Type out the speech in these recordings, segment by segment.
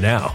now.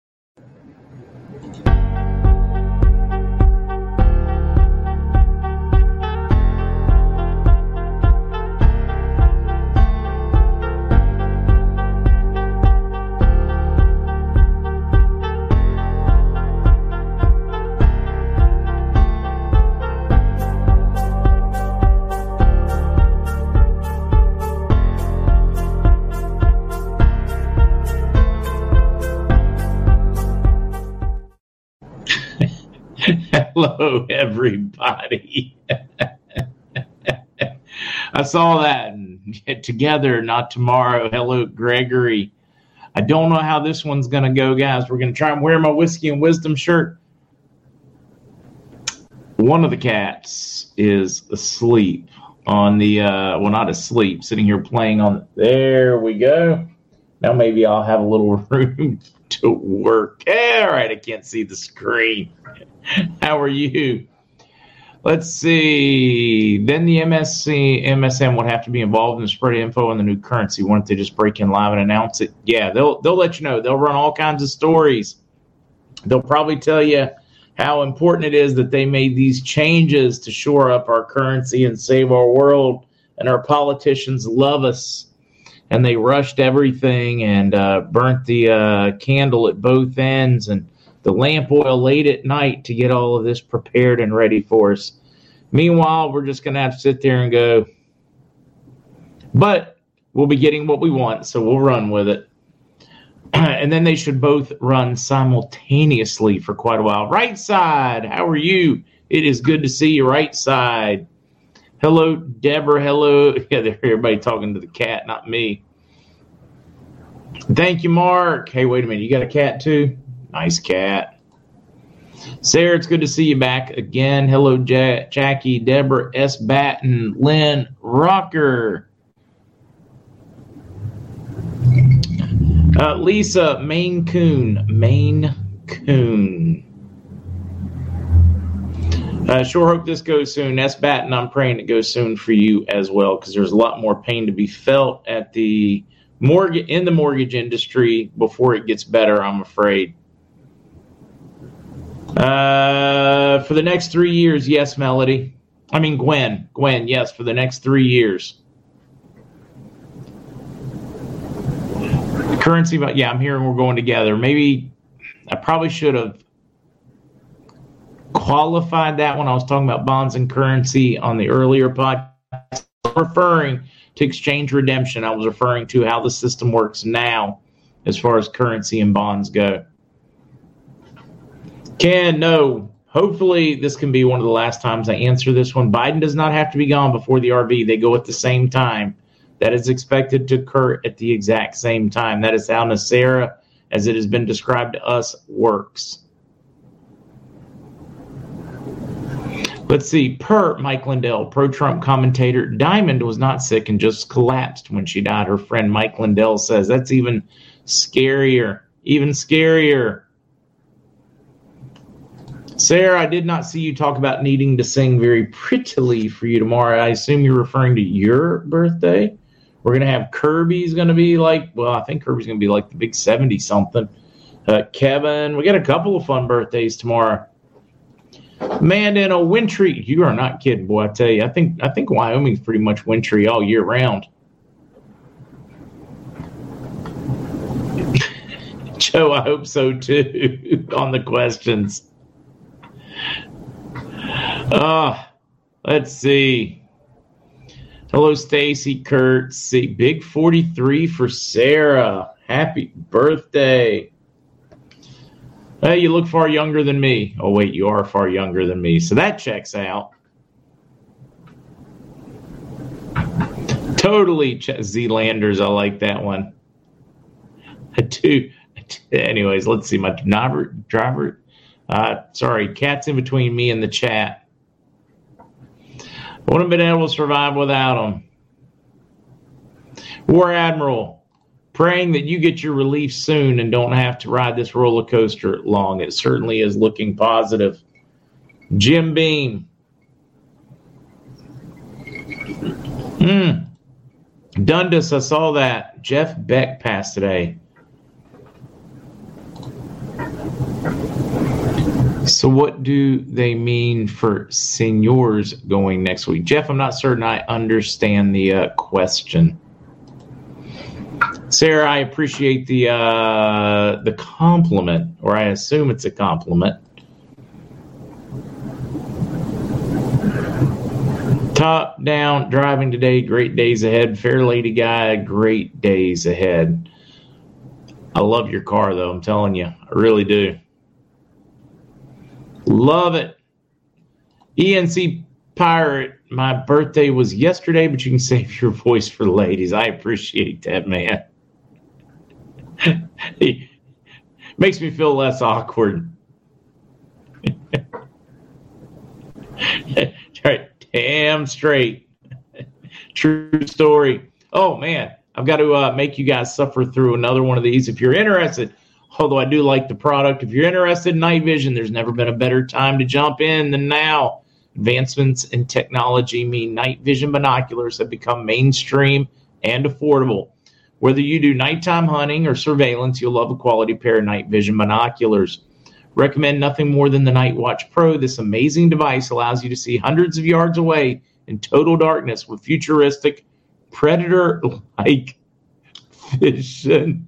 Hello, everybody. I saw that and together, not tomorrow. Hello, Gregory. I don't know how this one's going to go, guys. We're going to try and wear my whiskey and wisdom shirt. One of the cats is asleep on the, uh, well, not asleep, sitting here playing on. There we go. Now maybe I'll have a little room to work. All right, I can't see the screen. How are you? Let's see. Then the MSC MSM would have to be involved in the spread of info on the new currency. Wouldn't they just break in live and announce it? Yeah, they'll they'll let you know. They'll run all kinds of stories. They'll probably tell you how important it is that they made these changes to shore up our currency and save our world. And our politicians love us, and they rushed everything and uh, burnt the uh, candle at both ends and the lamp oil late at night to get all of this prepared and ready for us. Meanwhile, we're just going to have to sit there and go, but we'll be getting what we want, so we'll run with it. and then they should both run simultaneously for quite a while. Right side, how are you? It is good to see you, right side. Hello, Deborah. Hello. Yeah, everybody talking to the cat, not me. Thank you, Mark. Hey, wait a minute. You got a cat too? Nice cat. Sarah, it's good to see you back again. Hello, Jackie, Deborah, S. Batten, Lynn, Rocker. Uh, Lisa, Maine Coon, Maine Coon. Uh, sure hope this goes soon. That's S. Batten, I'm praying it goes soon for you as well because there's a lot more pain to be felt at the mortgage in the mortgage industry before it gets better. I'm afraid. Uh, for the next three years, yes, Melody. I mean, Gwen. Gwen, yes, for the next three years. Currency, but yeah, I'm hearing we're going together. Maybe I probably should have qualified that when I was talking about bonds and currency on the earlier podcast. Referring to exchange redemption, I was referring to how the system works now as far as currency and bonds go. Ken, no. Hopefully, this can be one of the last times I answer this one. Biden does not have to be gone before the RV. They go at the same time. That is expected to occur at the exact same time. That is how NESARA, as it has been described to us, works. Let's see. Per Mike Lindell, pro Trump commentator, Diamond was not sick and just collapsed when she died. Her friend Mike Lindell says that's even scarier. Even scarier. Sarah, I did not see you talk about needing to sing very prettily for you tomorrow. I assume you're referring to your birthday. We're gonna have Kirby's gonna be like, well, I think Kirby's gonna be like the big seventy something. Uh, Kevin, we got a couple of fun birthdays tomorrow. Man, in a wintry, you are not kidding, boy. I tell you, I think I think Wyoming's pretty much wintry all year round. Joe, I hope so too. on the questions. Uh, let's see. Hello, Stacy, Kurt. See, big 43 for Sarah. Happy birthday. Hey, you look far younger than me. Oh, wait, you are far younger than me. So that checks out. Totally, Landers. I like that one. I do, anyways, let's see. My driver, driver, uh, sorry, cat's in between me and the chat. Wouldn't have been able to survive without them. War Admiral, praying that you get your relief soon and don't have to ride this roller coaster long. It certainly is looking positive. Jim Beam. Hmm. Dundas, I saw that. Jeff Beck passed today. So, what do they mean for seniors going next week? Jeff, I'm not certain I understand the uh, question. Sarah, I appreciate the uh, the compliment, or I assume it's a compliment. Top down driving today, great days ahead. Fair lady guy, great days ahead. I love your car though, I'm telling you, I really do. Love it. ENC Pirate, my birthday was yesterday, but you can save your voice for ladies. I appreciate that, man. Makes me feel less awkward. right, damn straight. True story. Oh man, I've got to uh, make you guys suffer through another one of these. If you're interested, although I do like the product. If you're interested in night vision, there's never been a better time to jump in than now. Advancements in technology mean night vision binoculars have become mainstream and affordable. Whether you do nighttime hunting or surveillance, you'll love a quality pair of night vision binoculars. Recommend nothing more than the Night Watch Pro. This amazing device allows you to see hundreds of yards away in total darkness with futuristic predator like vision.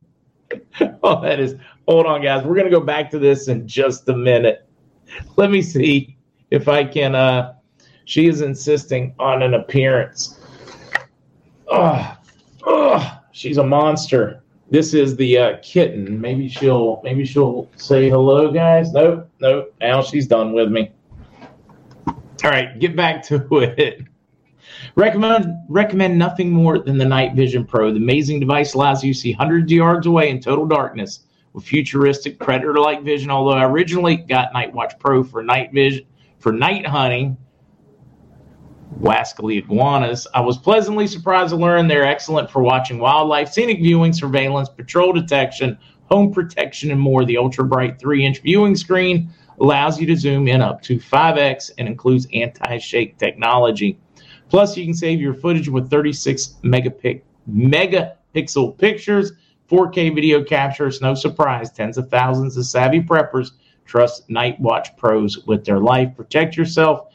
oh, that is Hold on, guys. We're going to go back to this in just a minute. Let me see if I can. Uh, she is insisting on an appearance. Oh, oh, she's a monster. This is the uh, kitten. Maybe she'll maybe she'll say hello, guys. Nope, nope. Now she's done with me. All right, get back to it. Recommend recommend nothing more than the Night Vision Pro. The amazing device allows you to see hundreds of yards away in total darkness with futuristic predator-like vision. Although I originally got Night Watch Pro for night vision for night hunting, wascally iguanas, I was pleasantly surprised to learn they're excellent for watching wildlife, scenic viewing, surveillance, patrol detection, home protection, and more. The ultra bright three-inch viewing screen allows you to zoom in up to 5x and includes anti-shake technology. Plus, you can save your footage with 36 megapic- megapixel pictures 4K video capture. It's no surprise. Tens of thousands of savvy preppers trust Night Watch Pros with their life. Protect yourself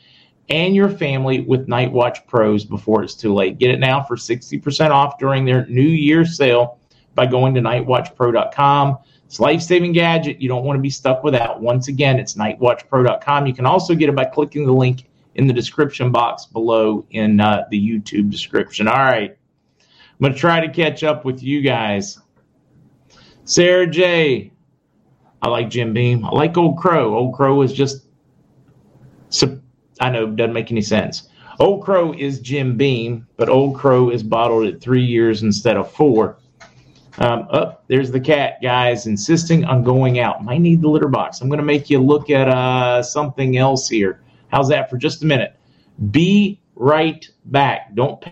and your family with Night Watch Pros before it's too late. Get it now for 60% off during their New Year sale by going to nightwatchpro.com. It's life-saving gadget you don't want to be stuck without. Once again, it's nightwatchpro.com. You can also get it by clicking the link in the description box below in uh, the YouTube description. All right. I'm going to try to catch up with you guys. Sarah J. I like Jim Beam. I like Old Crow. Old Crow is just, I know, doesn't make any sense. Old Crow is Jim Beam, but Old Crow is bottled at three years instead of four. Um, oh, there's the cat, guys, insisting on going out. Might need the litter box. I'm going to make you look at uh, something else here. How's that for just a minute? Be right back. Don't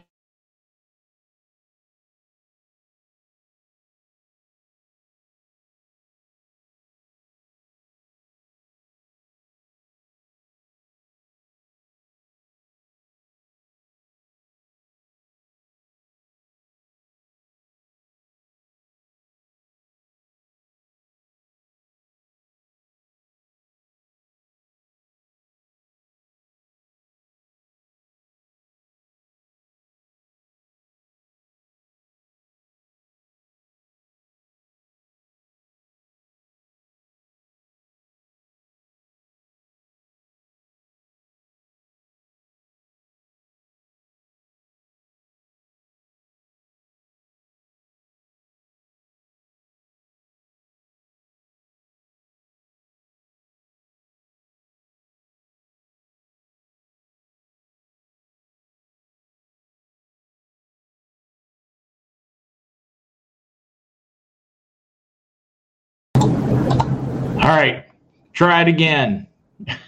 All right, try it again.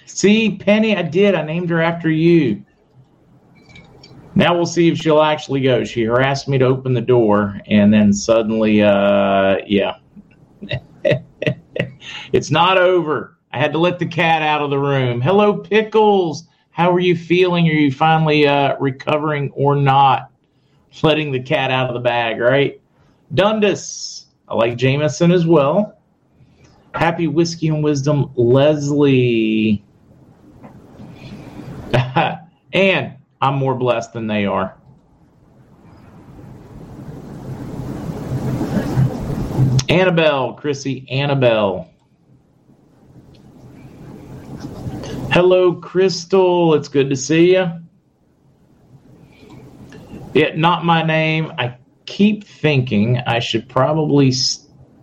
See, Penny, I did. I named her after you. Now we'll see if she'll actually go. She harassed me to open the door, and then suddenly, uh, yeah. it's not over. I had to let the cat out of the room. Hello, Pickles. How are you feeling? Are you finally uh, recovering or not? Letting the cat out of the bag, right? Dundas. I like Jameson as well. Happy Whiskey and Wisdom, Leslie. and I'm more blessed than they are. Annabelle, Chrissy, Annabelle. Hello, Crystal. It's good to see you. Yeah, not my name. I keep thinking I should probably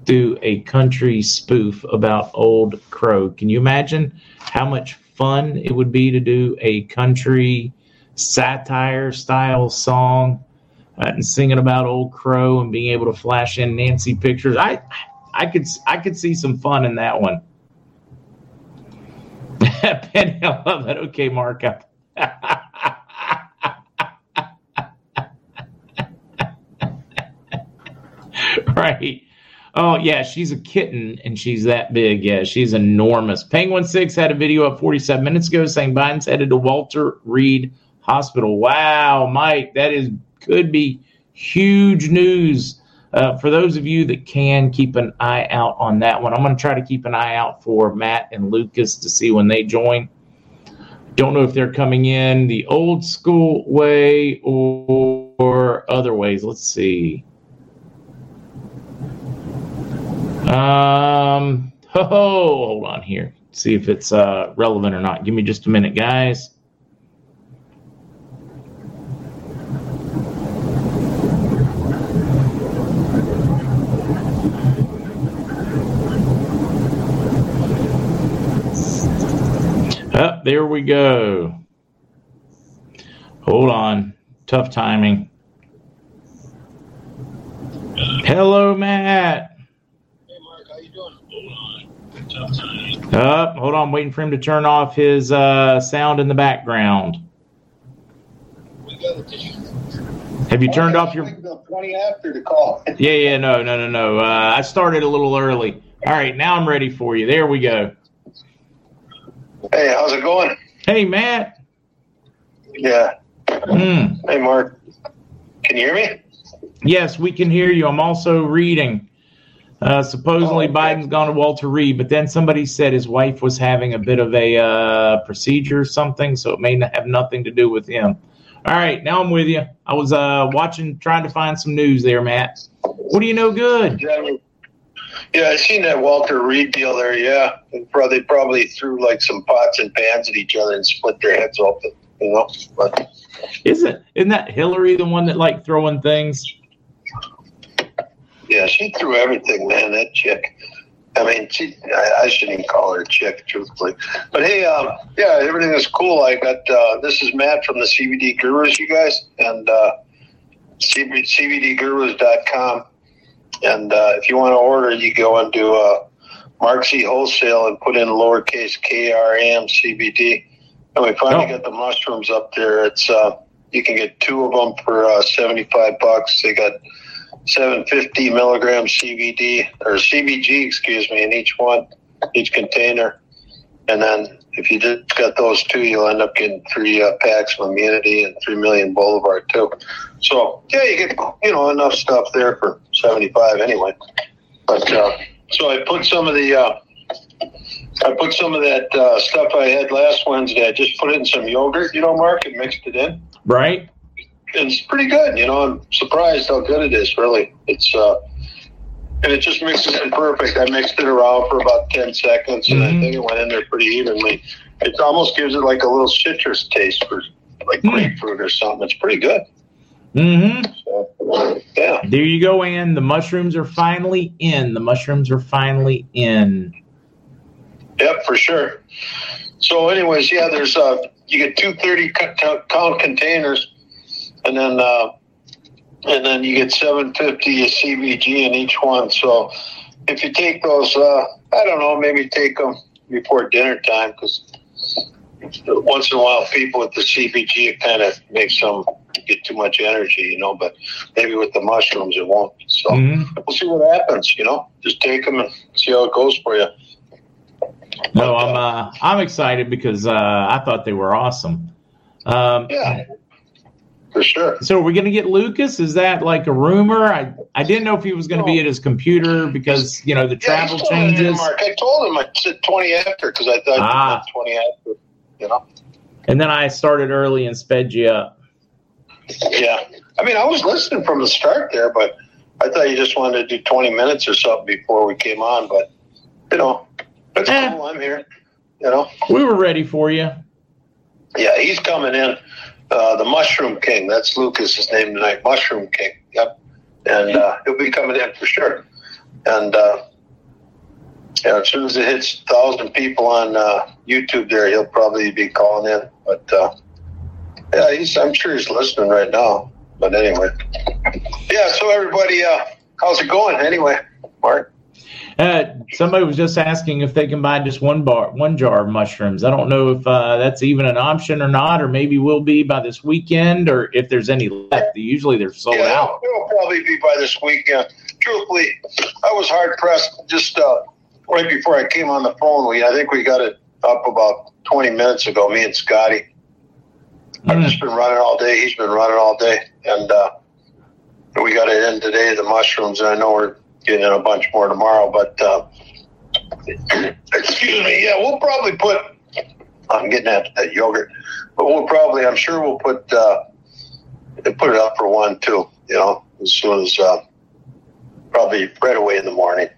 do a country spoof about Old Crow. Can you imagine how much fun it would be to do a country satire style song uh, and singing about Old Crow and being able to flash in Nancy pictures. I I could I could see some fun in that one. Penny, I love that. Okay, Mark. right. Oh yeah, she's a kitten and she's that big. Yeah, she's enormous. Penguin Six had a video up 47 minutes ago saying Biden's headed to Walter Reed Hospital. Wow, Mike, that is could be huge news. Uh, for those of you that can keep an eye out on that one, I'm going to try to keep an eye out for Matt and Lucas to see when they join. Don't know if they're coming in the old school way or, or other ways. Let's see. Um, oh, hold on here. See if it's uh, relevant or not. Give me just a minute, guys. Oh, there we go. Hold on. Tough timing. Hello, Matt. Hey, Mark, how you doing? Hold on. Tough timing. Uh, hold on. Waiting for him to turn off his uh, sound in the background. We got it. Did you? Have you turned off your? 20 after the call. Yeah, yeah, no, no, no, no. Uh, I started a little early. All right, now I'm ready for you. There we go. Hey, how's it going? Hey, Matt. Yeah. Hmm. Hey, Mark. Can you hear me? Yes, we can hear you. I'm also reading. Uh, supposedly Oh, okay. Biden's gone to Walter Reed, but then somebody said his wife was having a bit of a uh, procedure or something, so it may not have nothing to do with him. All right, now I'm with you. I was uh, watching, trying to find some news there, Matt. What do you know good? Yeah. I seen that Walter Reed deal there. Yeah, they probably probably threw like some pots and pans at each other and split their heads open. You know, but Isn't isn't that Hillary the one that like throwing things? Yeah, she threw everything, man. That chick. I mean, she. I, I shouldn't even call her a chick, truthfully. But hey, um, yeah, everything is cool. I got uh, this is Matt from the CBD Gurus, you guys, and uh, CB, CBDGurus.com. And uh, if you want to order, you go into uh, Mark C Wholesale and put in lowercase k r a m CBD. And we finally Oh. got the mushrooms up there. It's uh, you can get two of them for uh, seventy five bucks. They got seven fifty milligrams CBD or CBG, excuse me, in each one, each container. And then if you just got those two, you'll end up getting three uh, packs of Immunity and three million Boulevard too. So yeah, you get you know enough stuff there for seventy five anyway. But uh, so I put some of the uh, I put some of that uh, stuff I had last Wednesday. I just put it in some yogurt, you know, Mark, and mixed it in. Right? It's pretty good. You know, I'm surprised how good it is. Really, it's uh, and it just mixes in perfect. I mixed it around for about ten seconds, and I Mhm. think it went in there pretty evenly. It almost gives it like a little citrus taste for like Hmm. grapefruit or something. It's pretty good. Mm-hmm. So, yeah. There you go, Ann. The mushrooms are finally in. The mushrooms are finally in. Yep, for sure. So, anyways, yeah, there's uh, you get two thirty 30 count containers, and then uh, and then you get 750 CBG in each one. So, if you take those, uh, I don't know, maybe take them before dinner time because once in a while people with the CBG it kind of makes them get too much energy, you know. But maybe with the mushrooms it won't. So Mhm. we'll see what happens. You know, just take them and see how it goes for you. No, I'm uh, I'm excited because uh, I thought they were awesome. Um, Yeah, for sure. So are we going to get Lucas? Is that like a rumor? I, I didn't know if he was going to be at his computer because you know the Yeah, travel he's told me, changes, I told him I said twenty after because I thought Ah. twenty after. You know. and then I started early and sped you up. Yeah. I mean, I was listening from the start there, but I thought you just wanted to do 20 minutes or something before we came on. But, you know, that's Eh. cool. I'm here. You know, We were ready for you. yeah, he's coming in. Uh, the Mushroom King. That's Lucas's name tonight. Mushroom King. Yep. And uh, he'll be coming in for sure. And, uh, yeah, as soon as it hits 1,000 people on uh, YouTube there, he'll probably be calling in. But, uh, yeah, he's, I'm sure he's listening right now. But anyway, yeah. So everybody, uh, how's it going? Anyway, Mark. Uh, somebody was just asking if they can buy just one bar, one jar of mushrooms. I don't know if uh, that's even an option or not, or maybe will be by this weekend, or if there's any left. Usually they're sold yeah, out. it'll probably be by this weekend. Truthfully, I was hard pressed just uh, right before I came on the phone. We, I think we got it up about 20 minutes ago. Me and Scotty. I've just been running all day. He's been running all day, and uh, we got it in today. The mushrooms, and I know we're getting in a bunch more tomorrow. But uh, excuse me, yeah, we'll probably put. I'm getting at that yogurt, but we'll probably. I'm sure we'll put uh, put it up for one too. You know, as soon as uh, probably right away in the morning.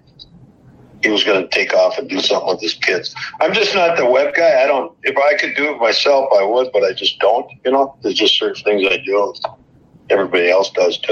He was going to take off and do something with his kids. I'm just not the web guy. I don't. If I could do it myself, I would, but I just don't. You know, there's just certain things I do. Everybody else does too.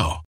now.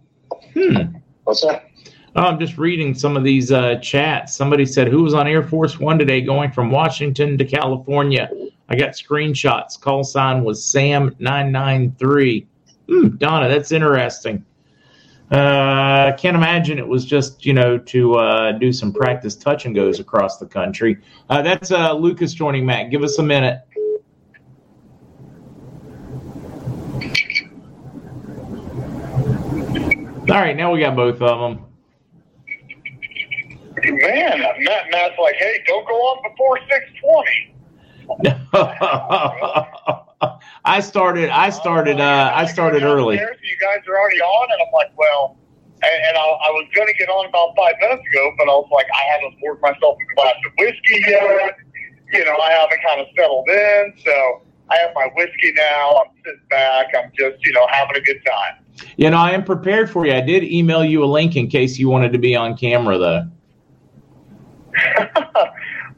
hmm. What's that? Oh, I'm just reading some of these uh, chats. Somebody said, Who was on Air Force One today going from Washington to California? I got screenshots. Call sign was Sam993. Hmm, Donna, that's interesting. Uh, I can't imagine it was just, you know, to uh, do some practice touch and goes across the country. Uh, that's uh, Lucas joining Matt. Give us a minute. All right, now we got both of them. Man, Matt, Matt's like, hey, don't go on before 620. I started. I started. Uh, I started early. So you guys are already on, and I'm like, well, and, and I, I was going to get on about five minutes ago, but I was like, I haven't poured myself a glass of whiskey yet. You know, I haven't kind of settled in, so I have my whiskey now. I'm sitting back. I'm just, you know, having a good time. You know, I am prepared for you. I did email you a link in case you wanted to be on camera, though.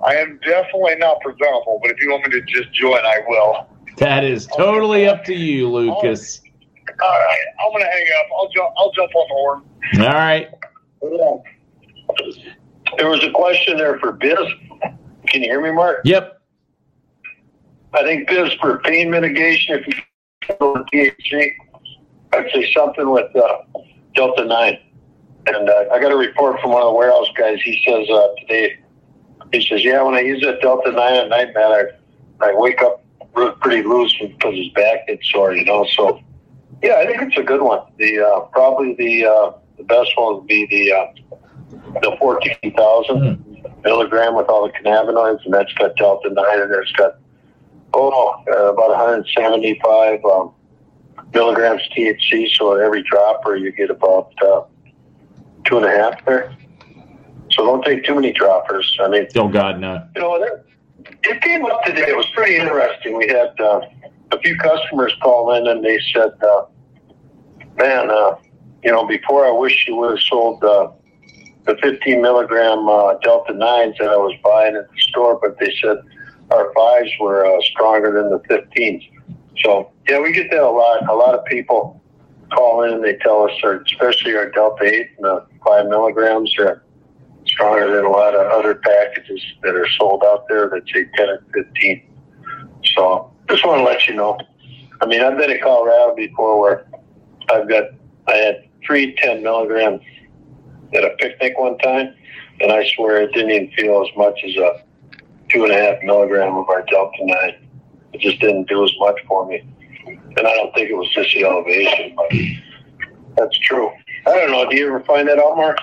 I am definitely not presentable, but if you want me to just join, I will. That is totally up to you, Lucas. All right, I'm gonna hang up. I'll jump. I'll jump on the horn. All right. There was a question there for Biz. Can you hear me, Mark? Yep. I think this for pain mitigation. If you feel the THC, I'd say something with uh, Delta Nine. And uh, I got a report from one of the warehouse guys. He says uh, today, he says, yeah, when I use that Delta Nine at night, man, I I wake up pretty loose because his back gets sore, you know. So yeah, I think it's a good one. The uh, probably the uh, the best one would be the uh, the fourteen thousand milligram with all the cannabinoids, and that's got Delta Nine, and there's got oh uh, about one hundred seventy five um, milligrams THC. So at every dropper, you get about uh, two and a half there. So don't take too many droppers. I mean, Oh God, no. you know, that, it came up today. It was pretty interesting. We had uh, a few customers call in and they said, uh, man, uh, you know, before I wish you would have sold uh, the 15 milligram uh, Delta 9s that I was buying at the store, but they said our fives were uh, stronger than the 15s. So, yeah, we get that a lot. A lot of people call in and they tell us, our, especially our Delta 8 and the 5 milligrams, are stronger than a lot of other packages that are sold out there that say 10 and 15. So just want to let you know. I mean, I've been in Colorado before where I've got, I had three 10 milligrams at a picnic one time, and I swear it didn't even feel as much as a two and a half milligram of our Delta 9. It just didn't do as much for me. And I don't think it was just the elevation, but that's true. I don't know. Do you ever find that out, Mark?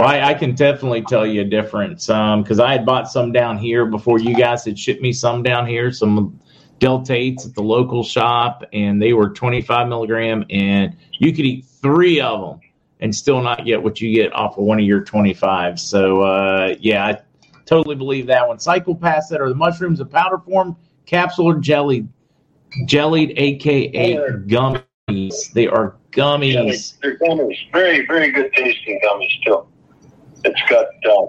I, I can definitely tell you a difference because I had bought some down here before you guys had shipped me some down here, some Delta 8s at the local shop, and they were 25 milligram, and you could eat three of them and still not get what you get off of one of your 25. So, uh, yeah, totally believe that one. Cycle Pass that are the mushrooms in powder form, capsule or jellied, jellied, aka gummies. They are gummies. They're gummies. Very, very good tasting gummies, too. It's got uh,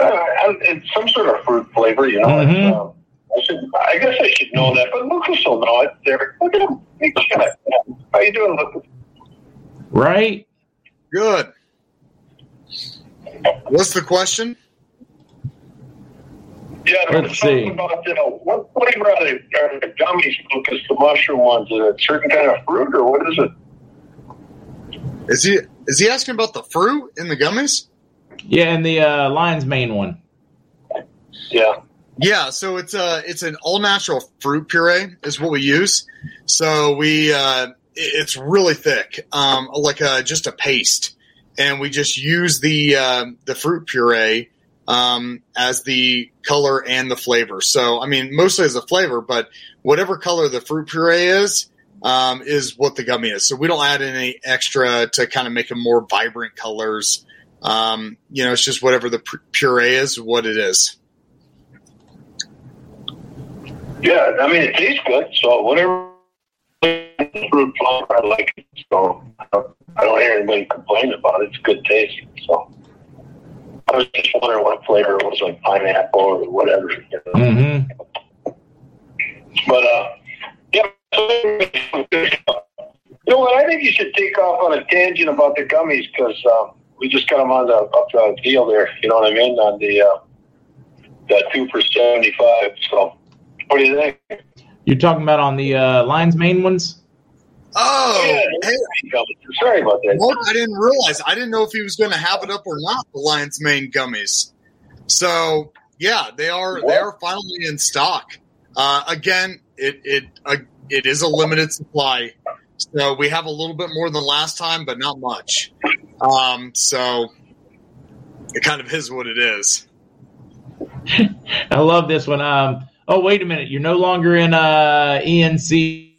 uh, it's some sort of fruit flavor, you know. Mhm. It's, um, I, should, I guess I should know that, but Lucas will know it. There. Look at him. Hey, check. How you doing, Lucas? Right? Good. What's the question? Yeah, there Let's was something see. about you know what flavor are they? Are the gummies, Lucas? The mushroom ones? Is it a certain kind of fruit, or what is it? Is he is he asking about the fruit in the gummies? Yeah, and the uh, lion's mane one. Yeah. Yeah, so it's a it's an all natural fruit puree is what we use. So we uh, it's really thick, um, like a, just a paste, and we just use the uh, the fruit puree um, as the color and the flavor. So I mean, mostly as a flavor, but whatever color the fruit puree is, um, is what the gummy is. So we don't add any extra to kind of make them more vibrant colors. Um, you know, it's just whatever the puree is, what it is. Yeah, I mean it tastes good. So whatever fruit flavor, I like it. So I don't hear anybody complain about it. It's good taste. So I was just wondering what flavor it was, like pineapple or whatever. You know? Mm-hmm. But uh, yeah. You know what? I think you should take off on a tangent about the gummies because um, we just got them on the up the deal there. You know what I mean? On the uh, the two for seventy five. So, what do you think? You're talking about on the uh, Lion's Mane ones? Oh, yeah, hey, sorry about that. Well, I didn't realize. I didn't know if he was going to have it up or not. The Lion's Mane gummies. So yeah, they are what? they are finally in stock. Uh, again, it it uh, it is a limited supply. So we have a little bit more than last time, but not much. Um, so it kind of is what it is. I love this one. Um, oh, wait a minute. You're no longer in uh,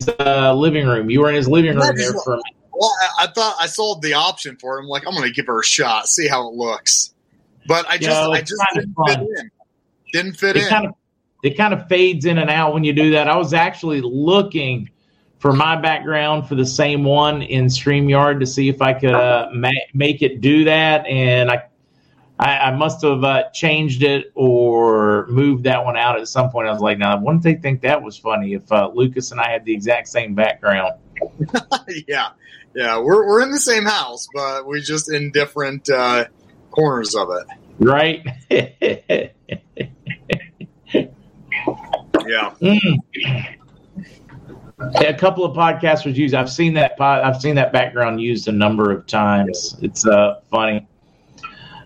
ENC's uh, living room. You were in his living room there for a minute. Well, I, I thought I saw the option for him. Like, I'm going to give her a shot, see how it looks. But I just, you know, I just didn't fit in. Didn't fit it in. Kind of, it kind of fades in and out when you do that. I was actually looking for my background for the same one in StreamYard to see if I could uh, ma- make it do that. And I, I, I must have uh, changed it or moved that one out at some point. I was like, now, wouldn't they think that was funny if uh, Lucas and I had the exact same background? yeah. Yeah. We're, we're in the same house, but we're just in different uh, corners of it. Right. yeah. Mm a couple of podcasters use. I've seen that. I've seen that background used a number of times. It's uh, funny.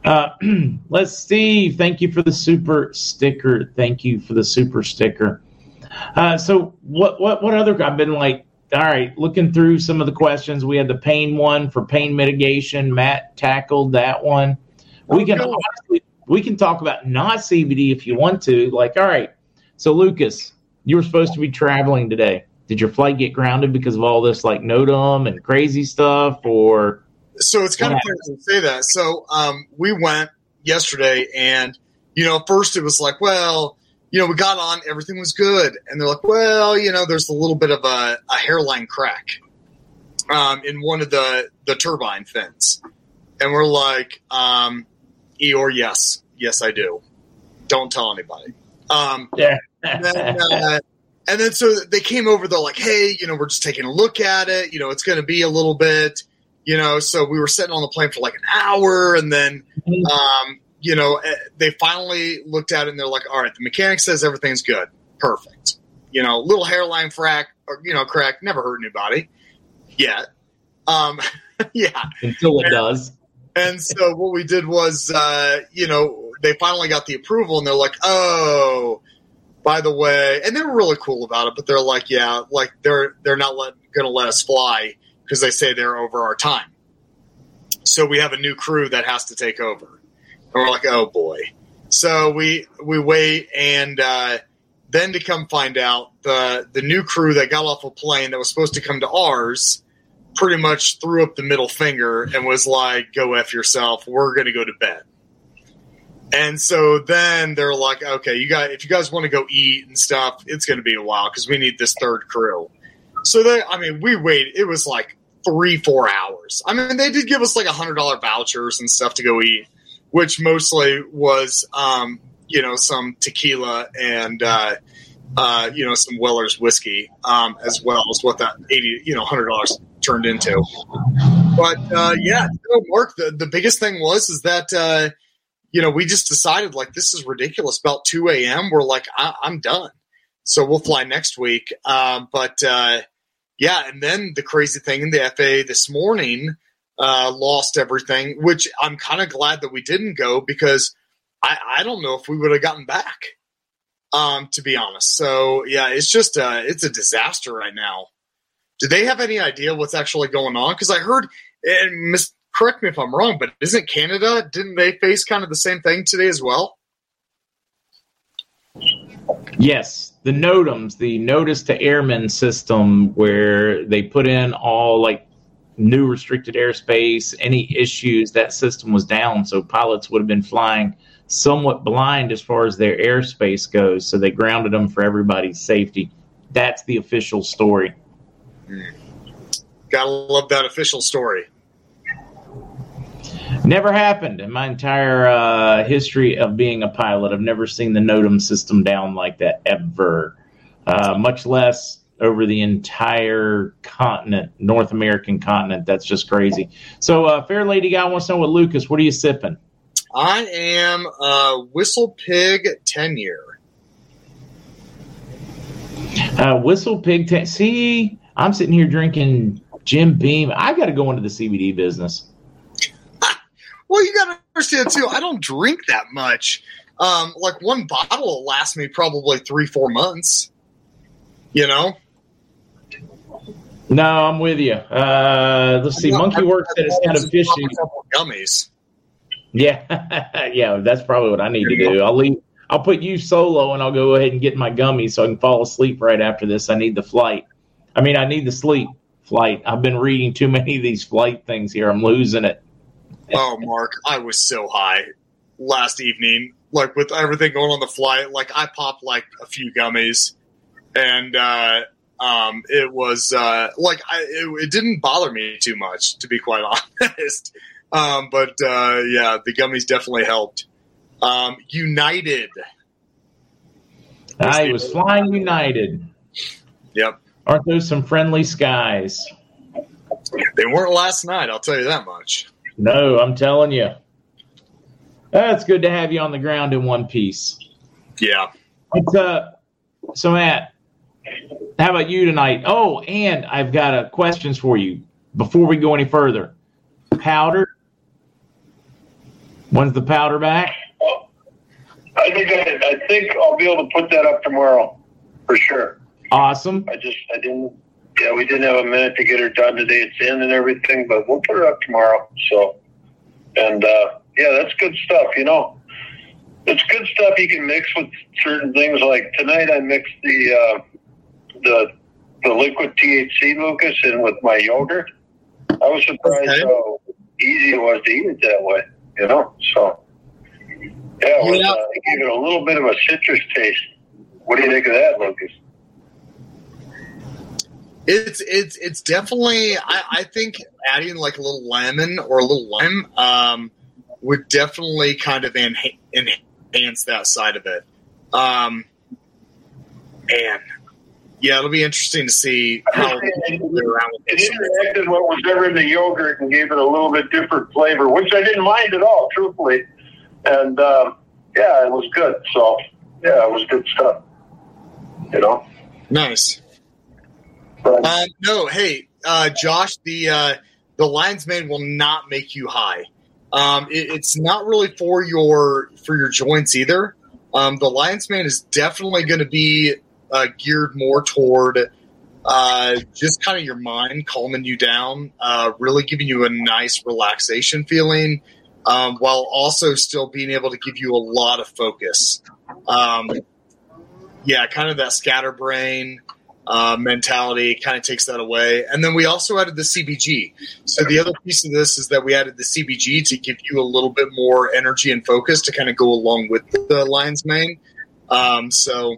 Uh, let's see. Thank you for the super sticker. Thank you for the super sticker. Uh, so what what what other? I've been like, all right, looking through some of the questions. We had the pain one for pain mitigation. Matt tackled that one. We can honestly, we can talk about not CBD if you want to. Like, all right. So Lucas, you were supposed to be traveling today did your flight get grounded because of all this like NOTAM and crazy stuff or so it's kind of funny to say that. So um, we went yesterday and you know first it was like well you know we got on everything was good. And they're like well you know there's a little bit of a, a hairline crack um, in one of the the turbine fins. And we're like um, eeyore yes. Yes i do. Don't tell anybody. Um, yeah. and then, uh, and then so they came over, they're like, hey, you know, we're just taking a look at it. You know, it's going to be a little bit, you know, so we were sitting on the plane for like an hour. And then, mm-hmm. um, you know, eh, they finally looked at it and they're like, all right, the mechanic says everything's good. Perfect. You know, little hairline crack, or, you know, crack, never hurt anybody yet. Um, yeah. Until it and, does. And so what we did was, uh, you know, they finally got the approval and they're like, oh, by the way, and they were really cool about it, but they're like, yeah, like they're they're not going to let us fly because they say they're over our time. So we have a new crew that has to take over, and we're like, oh boy. So we we wait, and uh, then to come find out the the new crew that got off a plane that was supposed to come to ours pretty much threw up the middle finger and was like, "Go f yourself. We're to go to bed." And so then they're like, okay, you guys, if you guys want to go eat and stuff, it's to be a while because we need this third crew. So they, I mean, we wait. It was like three, four hours. I mean, they did give us like a hundred dollar vouchers and stuff to go eat, which mostly was, um, you know, some tequila and, uh, uh, you know, some Weller's whiskey, um, as well as what that eighty, you know, hundred dollars turned into. But uh, yeah, Mark, the the biggest thing was is that uh, you know, we just decided like this is ridiculous. About 2 a.m., we're like, I- am done. So we'll fly next week. Um, but uh, yeah, and then the crazy thing in the FAA this morning uh, lost everything, which I'm kind of glad that we didn't go because I, I don't know if we would have gotten back. Um, to be honest, so yeah, it's just uh, it's a disaster right now. Do they have any idea what's actually going on? Because I heard, and Miss correct me if I'm wrong, but isn't Canada? Didn't they face kind of the same thing today as well? Yes, the NOTAMs, the Notice to Airmen system, where they put in all like new restricted airspace, any issues, that system was down. So pilots would have been flying somewhat blind as far as their airspace goes. So they grounded them for everybody's safety. That's the official story. Gotta love that official story. Never happened in my entire uh, history of being a pilot. I've never seen the NOTAM system down like that ever, uh, much less over the entire continent, North American continent. That's just crazy. So, uh, Fair Lady Guy wants to know what Lucas, what are you sipping? I am a Whistle Pig 10 year. Uh, Whistle Pig. Ten- See, I'm sitting here drinking Jim Beam. I got to go into the CBD business. Well, you got to understand too. I don't drink that much. Um, like one bottle will last me probably three, four months. You know. No, I'm with you. Uh, let's see. Monkey Works said it's kind of fishy. Gummies. Yeah, yeah, that's probably what I need to do. I'll leave. I'll put you solo, and I'll go ahead and get my gummies so I can fall asleep right after this. I need the flight. I mean, I need the sleep flight. I've been reading too many of these flight things here. I'm losing it. Oh, Mark, I was so high last evening. Like with everything going on the flight, like I popped like a few gummies, and uh, um, it was uh, like I, it, it didn't bother me too much, to be quite honest. Um, but uh, yeah, the gummies definitely helped. Um, United. I was flying United. Yep. Aren't those some friendly skies? They weren't last night, I'll tell you that much. No, I'm telling you. That's good to have you on the ground in one piece. Yeah. But, uh, so, Matt, how about you tonight? Oh, and I've got a questions for you before we go any further. Powder. When's the powder back? I think I, I think I'll be able to put that up tomorrow for sure. Awesome. I just I didn't. Yeah, we didn't have a minute to get her done today. It's in and everything, but we'll put her up tomorrow. So, and uh, yeah, that's good stuff. You know, it's good stuff you can mix with certain things. Like tonight, I mixed the uh, the the liquid THC, Lucas, in with my yogurt. I was surprised Okay. how easy it was to eat it that way. You know, so yeah, it, was, Yeah. uh, it gave it a little bit of a citrus taste. What do you think of that, Lucas? It's it's it's definitely I, I think adding like a little lemon or a little lime um, would definitely kind of enha- enhance that side of it. Um, man, yeah, it'll be interesting to see how around with It interacted what was ever in the yogurt and gave it a little bit different flavor, which I didn't mind at all, truthfully. And um, yeah, it was good. So yeah, it was good stuff. You know. Nice. Uh, no, hey, uh, Josh, the uh, the lion's mane will not make you high. Um, it, it's not really for your for your joints either. Um, the lion's mane is definitely going to be uh, geared more toward uh, just kind of your mind, calming you down, uh, really giving you a nice relaxation feeling, um, while also still being able to give you a lot of focus. Um, yeah, kind of that scatterbrain uh, mentality kind of takes that away. And then we also added the CBG. So the other piece of this is that we added the CBG to give you a little bit more energy and focus to kind of go along with the lion's mane. Um, so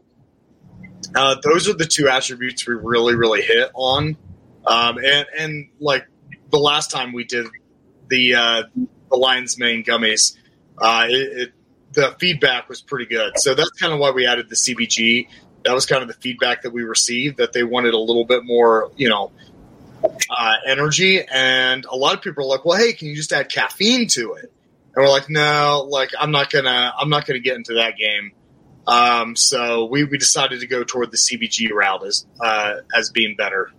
uh, those are the two attributes we really, really hit on. Um, and, and like the last time we did the uh, the lion's mane gummies, uh, it, it, the feedback was pretty good. So that's kind of why we added the CBG that was kind of the feedback that we received that they wanted a little bit more, you know, uh, energy. And a lot of people are like, "Well, hey, can you just add caffeine to it?" And we're like, "No, like I'm not gonna, I'm not gonna get into that game." Um, so we, we decided to go toward the CBG route as uh, as being better.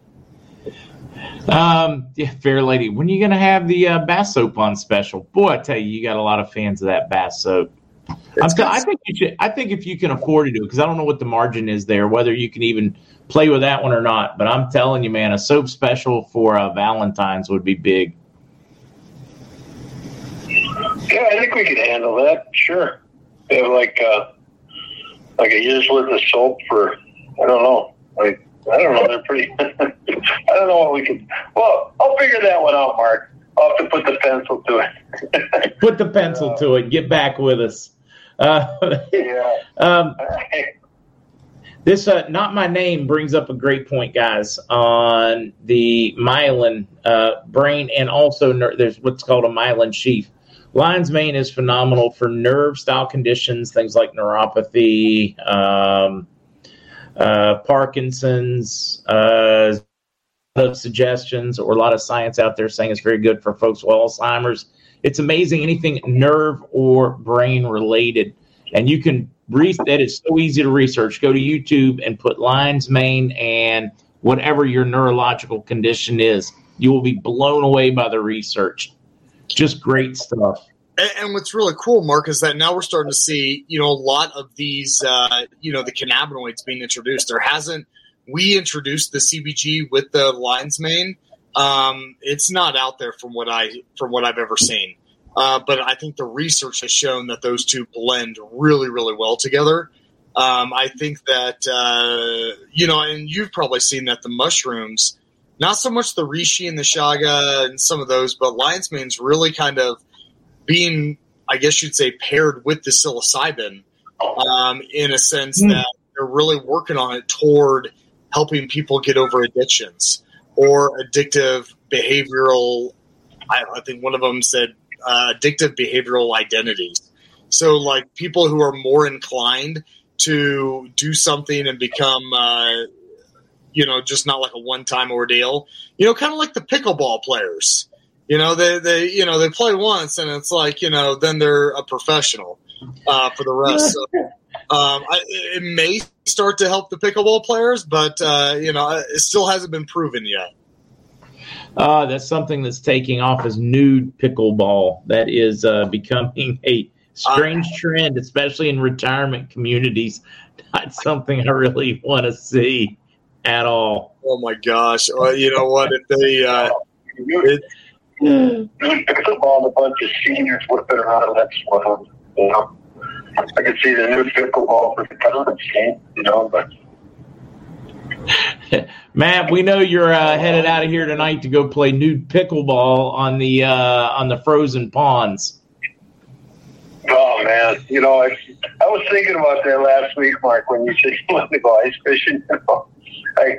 Um, yeah, fair lady. When are you gonna have the uh, bath soap on special? Boy, I tell you, you got a lot of fans of that bath soap. I'm It's t- good. I think you should. I think if you can afford to do it, because I don't know what the margin is there, whether you can even play with that one or not. But I'm telling you, man, a soap special for uh, Valentine's would be big. yeah, I think we could handle that. Sure. We have like uh, like a year's worth of soap for I don't know, like I don't know, they're pretty. I don't know what we could. Well, I'll figure that one out, Mark. I'll have to put the pencil to it. put the pencil to it. Get back with us. Uh, yeah. Um, this uh, not my name brings up a great point, guys, on the myelin uh, brain and also ner- there's what's called a myelin sheath. Lion's mane is phenomenal for nerve style conditions, things like neuropathy, um, uh, Parkinson's, uh, of suggestions or a lot of science out there saying it's very good for folks with Alzheimer's. It's amazing anything nerve or brain related. And you can read that is so easy to research. Go to YouTube and put lion's mane and whatever your neurological condition is. You will be blown away by the research. Just great stuff. And, and, what's really cool, Mark, is that now we're starting to see, you know, a lot of these, uh, you know, the cannabinoids being introduced. There hasn't, we introduced the CBG with the lion's mane. Um, it's not out there from what I, from what I've ever seen. Uh, but I think the research has shown that those two blend really, really well together. Um, I think that, uh, you know, and you've probably seen that the mushrooms, not so much the reishi and the chaga and some of those, but lion's mane's really kind of being, I guess you'd say, paired with the psilocybin um, in a sense mm. that they're really working on it toward helping people get over addictions or addictive behavioral. I, I think one of them said uh, addictive behavioral identities. So, like people who are more inclined to do something and become, uh, you know, just not like a one time ordeal, you know, kind of like the pickleball players you know, they, they you know they play once, and it's like you know then they're a professional uh, for the rest. So, um, I, it may start to help the pickleball players, but uh, you know it still hasn't been proven yet. Uh, that's something that's taking off as nude pickleball. That is uh, becoming a strange uh, trend, especially in retirement communities. Not something I really want to see at all. Oh my gosh! Well, you know what? If they, uh, it, pickleball a bunch of seniors whipping around. That's what you know. I could see the new pickleball for the tournament scene, you know, but. Matt, we know you're uh, headed out of here tonight to go play nude pickleball on the uh, on the frozen ponds. Oh man, you know, I, I was thinking about that last week, Mark, when you said you wanted to go ice fishing. You know, I,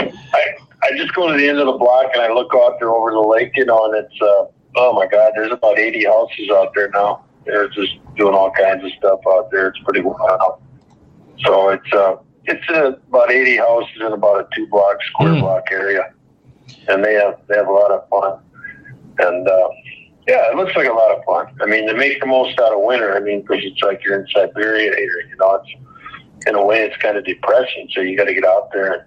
I I just go to the end of the block and I look out there over the lake, you know, and it's uh, oh my god, there's about 80 houses out there now. They're just doing all kinds of stuff out there. It's pretty wild. So it's uh, it's uh, about 80 houses in about a two block square mm. block area, and they have they have a lot of fun. And uh, yeah, it looks like a lot of fun. I mean, they make the most out of winter. I mean, because it's like you're in Siberia here. You know, it's in a way it's kind of depressing. So you got to get out there and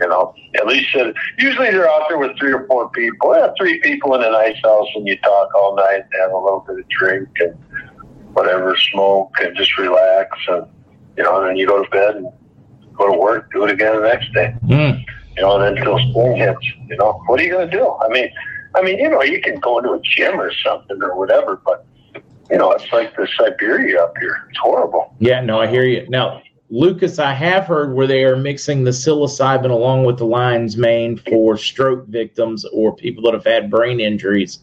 you know, at least uh, usually they're out there with three or four people. Yeah, three people in a nice house, and you talk all night, and have a little bit of drink and whatever, smoke, and just relax, and you know, and then you go to bed and go to work, do it again the next day. Mm. You know, and then until spring hits. You know, what are you going to do? I mean, I mean, you know, you can go into a gym or something or whatever, but you know, it's like the Siberia up here. It's horrible. Yeah, no, I hear you. Now, Lucas, I have heard where they are mixing the psilocybin along with the lion's mane for stroke victims or people that have had brain injuries.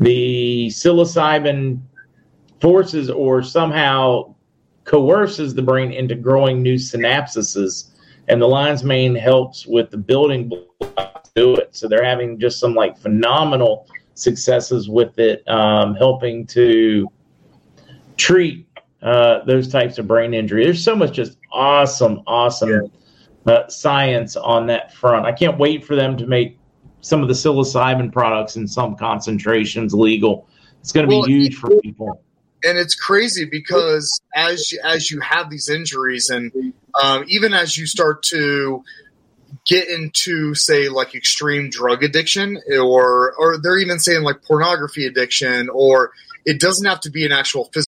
The psilocybin forces or somehow coerces the brain into growing new synapses, and the lion's mane helps with the building blocks to do it. So they're having just some like phenomenal successes with it, um, helping to treat uh, those types of brain injury. There's so much just awesome, awesome yeah. uh, science on that front. I can't wait for them to make some of the psilocybin products in some concentrations legal. It's going to well, be huge for people. And it's crazy because as you, as you have these injuries, and um, even as you start to get into say like extreme drug addiction, or or they're even saying like pornography addiction, or it doesn't have to be an actual physical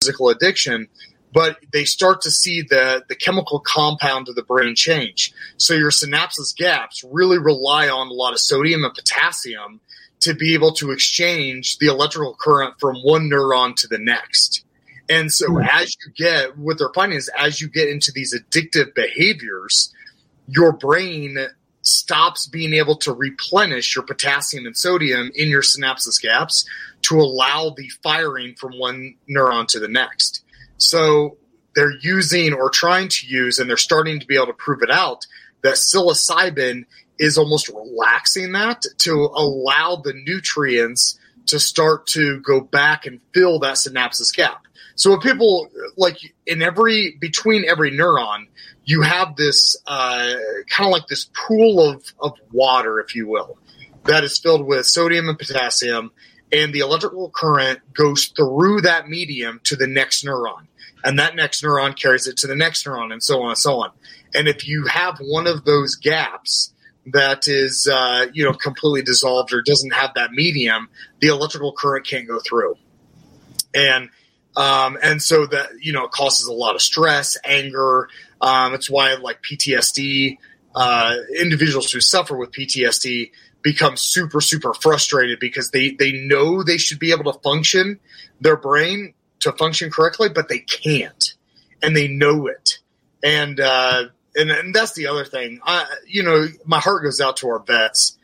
Physical addiction, but they start to see the, the chemical compound of the brain change. So your synapses gaps really rely on a lot of sodium and potassium to be able to exchange the electrical current from one neuron to the next. And so mm. as you get, what they're finding is as you get into these addictive behaviors, your brain stops being able to replenish your potassium and sodium in your synapses gaps to allow the firing from one neuron to the next. So they're using or trying to use, and they're starting to be able to prove it out, that psilocybin is almost relaxing that to allow the nutrients to start to go back and fill that synapses gap. So what people like in every between every neuron, you have this uh, kind of like this pool of, of water, if you will, that is filled with sodium and potassium, and the electrical current goes through that medium to the next neuron. And that next neuron carries it to the next neuron, and so on and so on. And if you have one of those gaps that is, uh, you know, completely dissolved or doesn't have that medium, the electrical current can't go through. And um, and so that you know it causes a lot of stress, anger. Um, it's why like PTSD, uh, individuals who suffer with PTSD become super super frustrated because they they know they should be able to function their brain to function correctly but they can't. And they know it. And uh and, and that's the other thing. I, you know my heart goes out to our vets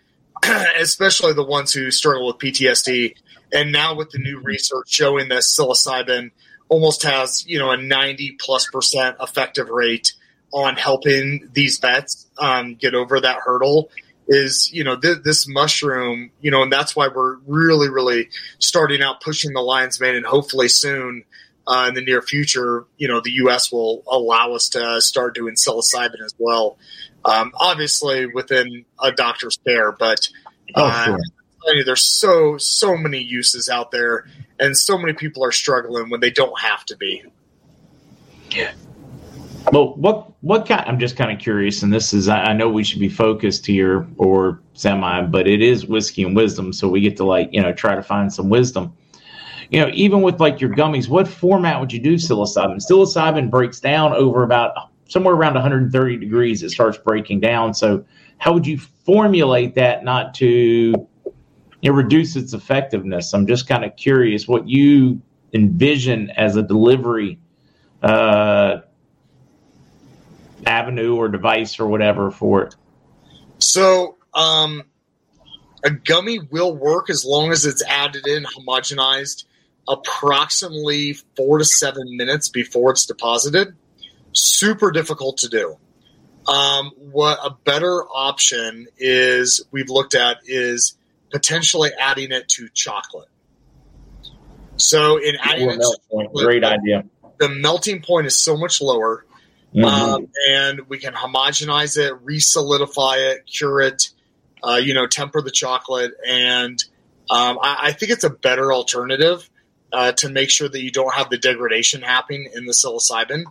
especially the ones who struggle with ptsd and now with the new research showing that psilocybin almost has you know a 90 plus percent effective rate on helping these vets um, get over that hurdle is you know th- this mushroom you know and that's why we're really really starting out pushing the lion's mane and hopefully soon uh, in the near future you know the us will allow us to start doing psilocybin as well. Um, obviously within a doctor's care but oh, sure. there's so so many uses out there and so many people are struggling when they don't have to be yeah well, what what kind? I'm just kind of curious, and this is I, know we should be focused here or semi, but it is whiskey and wisdom, so we get to like you know try to find some wisdom. You know, even with like your gummies, what format would you do psilocybin? Psilocybin breaks down over about somewhere around 130 degrees. It starts breaking down. So, how would you formulate that not to you reduce its effectiveness? I'm just kind of curious what you envision as a delivery uh, avenue or device or whatever for it? So, um, a gummy will work as long as it's added in homogenized approximately four to seven minutes before it's deposited. Super difficult to do. Um, what a better option is we've looked at is potentially adding it to chocolate. So in adding it to chocolate, great idea. The melting point is so much lower. Mm-hmm. Um, and we can homogenize it, re-solidify it, cure it, uh, you know, temper the chocolate, and um, I, I, think it's a better alternative uh, to make sure that you don't have the degradation happening in the psilocybin.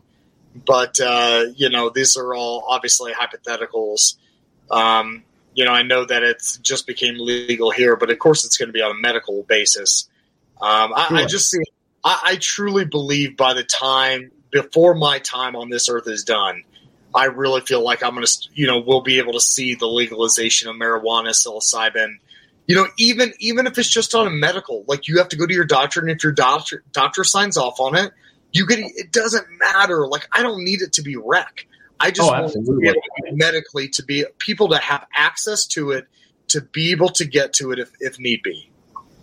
But uh, you know, these are all obviously hypotheticals. Um, you know, I know that it's just became legal here, but of course, it's going to be on a medical basis. Um, I, I, just see. I, I truly believe by the time before my time on this earth is done, I really feel like I'm going to, you know, we'll be able to see the legalization of marijuana, psilocybin. You know, even even if it's just on a medical, like you have to go to your doctor, and if your doctor doctor signs off on it, you get it doesn't matter. Like I don't need it to be rec. I just oh, want to be able to medically to be people to have access to it to be able to get to it if, if need be.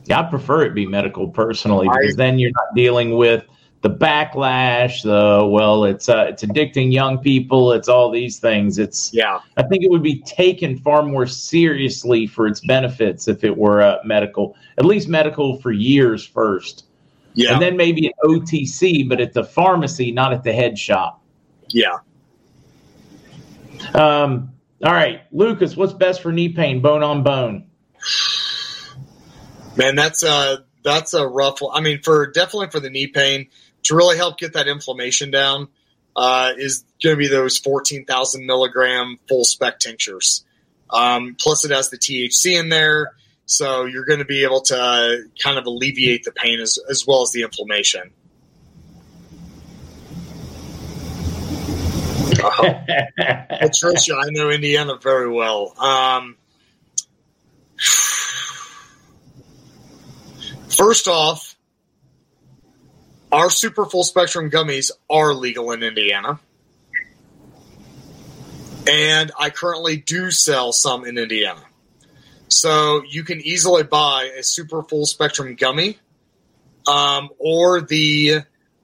Yeah, I prefer it be medical personally because I, then you're not dealing with the backlash, the well, it's uh, it's addicting young people, it's all these things. It's Yeah. I think it would be taken far more seriously for its benefits if it were uh, medical, at least medical for years first, Yeah. and then maybe an OTC, but at the pharmacy, not at the head shop. yeah. Um, all right, Lucas, what's best for knee pain? Bone on bone. Man, that's a that's a rough. I mean, for definitely for the knee pain to really help get that inflammation down uh, is going to be those fourteen thousand milligram full spec tinctures. Um, plus, it has the THC in there, so you're going to be able to kind of alleviate the pain as as well as the inflammation. Patricia, I know Indiana very well. Um, first off, our super full spectrum gummies are legal in Indiana. And I currently do sell some in Indiana. So you can easily buy a super full spectrum gummy um, or the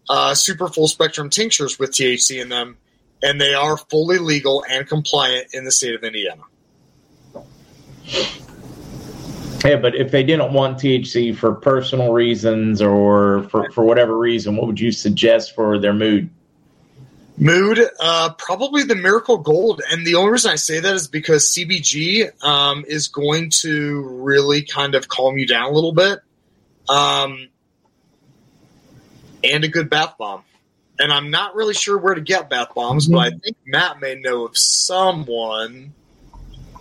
uh, super full spectrum tinctures with THC in them and they are fully legal and compliant in the state of Indiana. Yeah, but if they didn't want THC for personal reasons or for, for whatever reason, what would you suggest for their mood? Mood, uh, probably the Miracle Gold, and the only reason I say that is because CBG um, is going to really kind of calm you down a little bit, um, and a good bath bomb. And I'm not really sure where to get bath bombs, but I think Matt may know of someone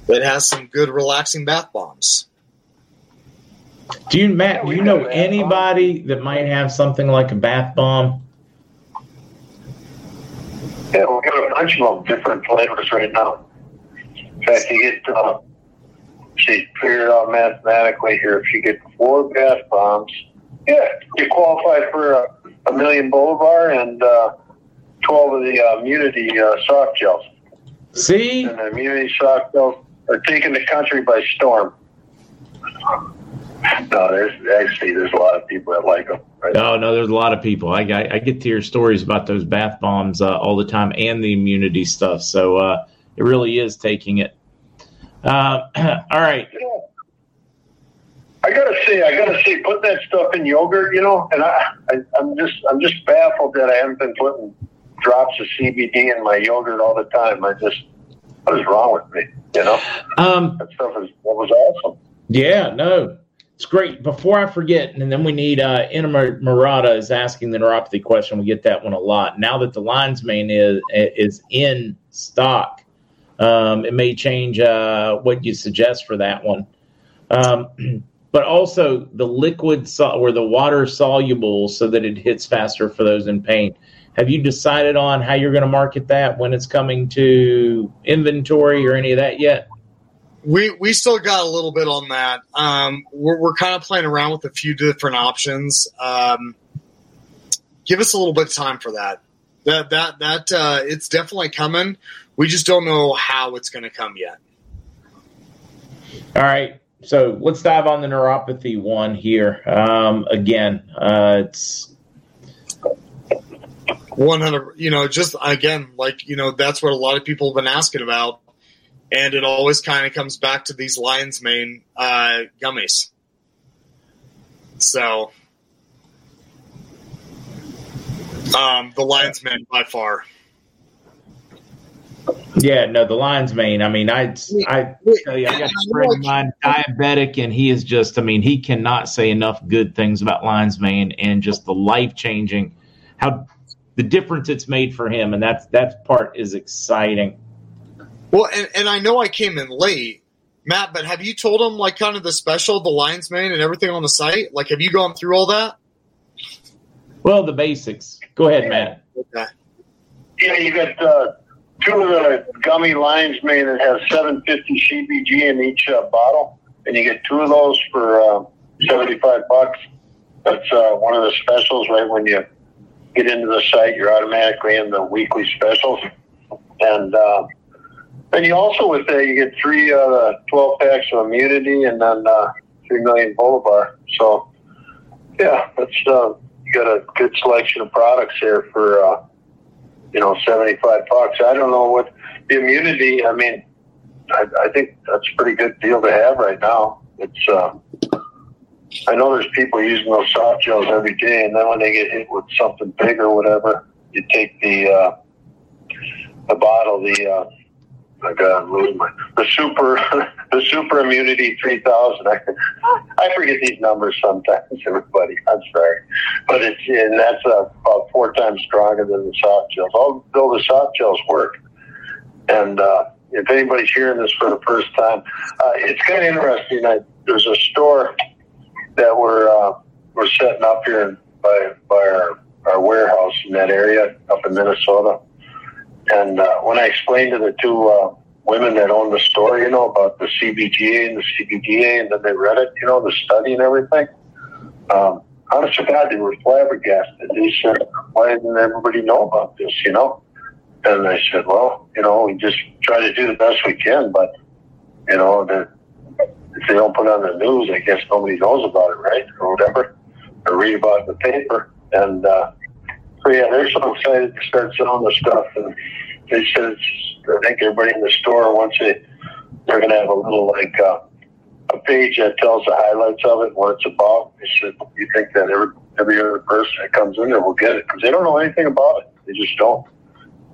that has some good relaxing bath bombs. Do you, Matt? Do you know anybody that might have something like a bath bomb? Yeah, we've got a bunch of them, different flavors right now. In fact, you get, uh, see, figure it out mathematically here. If you get four bath bombs, yeah, you qualify for a, a million Bolivar and uh, 12 of the uh, immunity uh, soft gels. See, And the immunity soft gels are taking the country by storm. No, there's actually there's a lot of people that like them. Right? Oh no, there's a lot of people. I, I, I get to hear stories about those bath bombs uh, all the time and the immunity stuff. So uh, it really is taking it. Uh, all right. I gotta say, I gotta say, put that stuff in yogurt, you know, and I, I I'm just I'm just baffled that I haven't been putting drops of CBD in my yogurt all the time. I just what is wrong with me? You know, Um, that stuff is that was awesome. yeah, no, it's great. Before I forget, and then we need uh, Inna Murata is asking the neuropathy question. We get that one a lot. Now that the lion's mane is is in stock, um, it may change uh, what you suggest for that one. Um, but also the liquid sol- or the water soluble so that it hits faster for those in pain. Have you decided on how you're going to market that when it's coming to inventory or any of that yet? We we still got a little bit on that. Um, we're we're kind of playing around with a few different options. Um, give us a little bit of time for that. That that that uh, it's definitely coming. We just don't know how it's going to come yet. All right. So let's dive on the neuropathy one here. Um, again, uh, it's One hundred, you know, just again, like you know, that's what a lot of people have been asking about, and it always kind of comes back to these lion's mane uh, gummies. So, um, the lion's mane by far. Yeah, no, the lion's mane. I mean, I I tell you, I got a friend of mine diabetic, and he is just. I mean, he cannot say enough good things about lion's mane and just the life changing, how the difference it's made for him, and that's that part is exciting. Well, and, and I know I came in late, Matt, but have you told him like kind of the special, the lion's mane, and everything on the site? Like, have you gone through all that? Well, the basics. Go ahead, Matt. Okay. Yeah, you got uh, two of the gummy lion's mane that has 750 CBG in each uh, bottle, and you get two of those for uh, 75 bucks. That's uh, one of the specials. Right when you get into the site, you're automatically in the weekly specials, and uh, and you also with that you get three uh, the 12 packs of immunity, and then uh, three million Bolivar. So yeah, that's uh, you got a good selection of products here for uh, you know seventy five bucks. I don't know what the immunity. I mean, I, I think that's a pretty good deal to have right now. It's uh, I know there's people using those soft gels every day, and then when they get hit with something big or whatever, you take the uh, the bottle, the uh, my God, I'm losing my the super the super immunity three thousand. I, I forget these numbers sometimes, everybody. I'm sorry, but it's and that's about four times stronger than the soft gels. All the soft gels work, and uh, if anybody's hearing this for the first time, uh, it's kind of interesting. I, there's a store that we're uh, we're setting up here by by our, our warehouse in that area up in Minnesota. And uh, when I explained to the two uh, women that own the store, you know, about the CBGA and the CBDA, and then they read it, you know, the study and everything. Um, honest to God, they were flabbergasted. They said, "Why didn't everybody know about this?" You know. And I said, "Well, you know, we just try to do the best we can, but you know, the if they don't put on the news, I guess nobody knows about it, right? Or whatever, or read about it in the paper. And uh, so, yeah, they're so excited to start selling the stuff. And they said, I think everybody in the store, once they, they're going to have a little, like, uh, a page that tells the highlights of it, what it's about. They said, you think that every, every other person that comes in there will get it? Because they don't know anything about it. They just don't.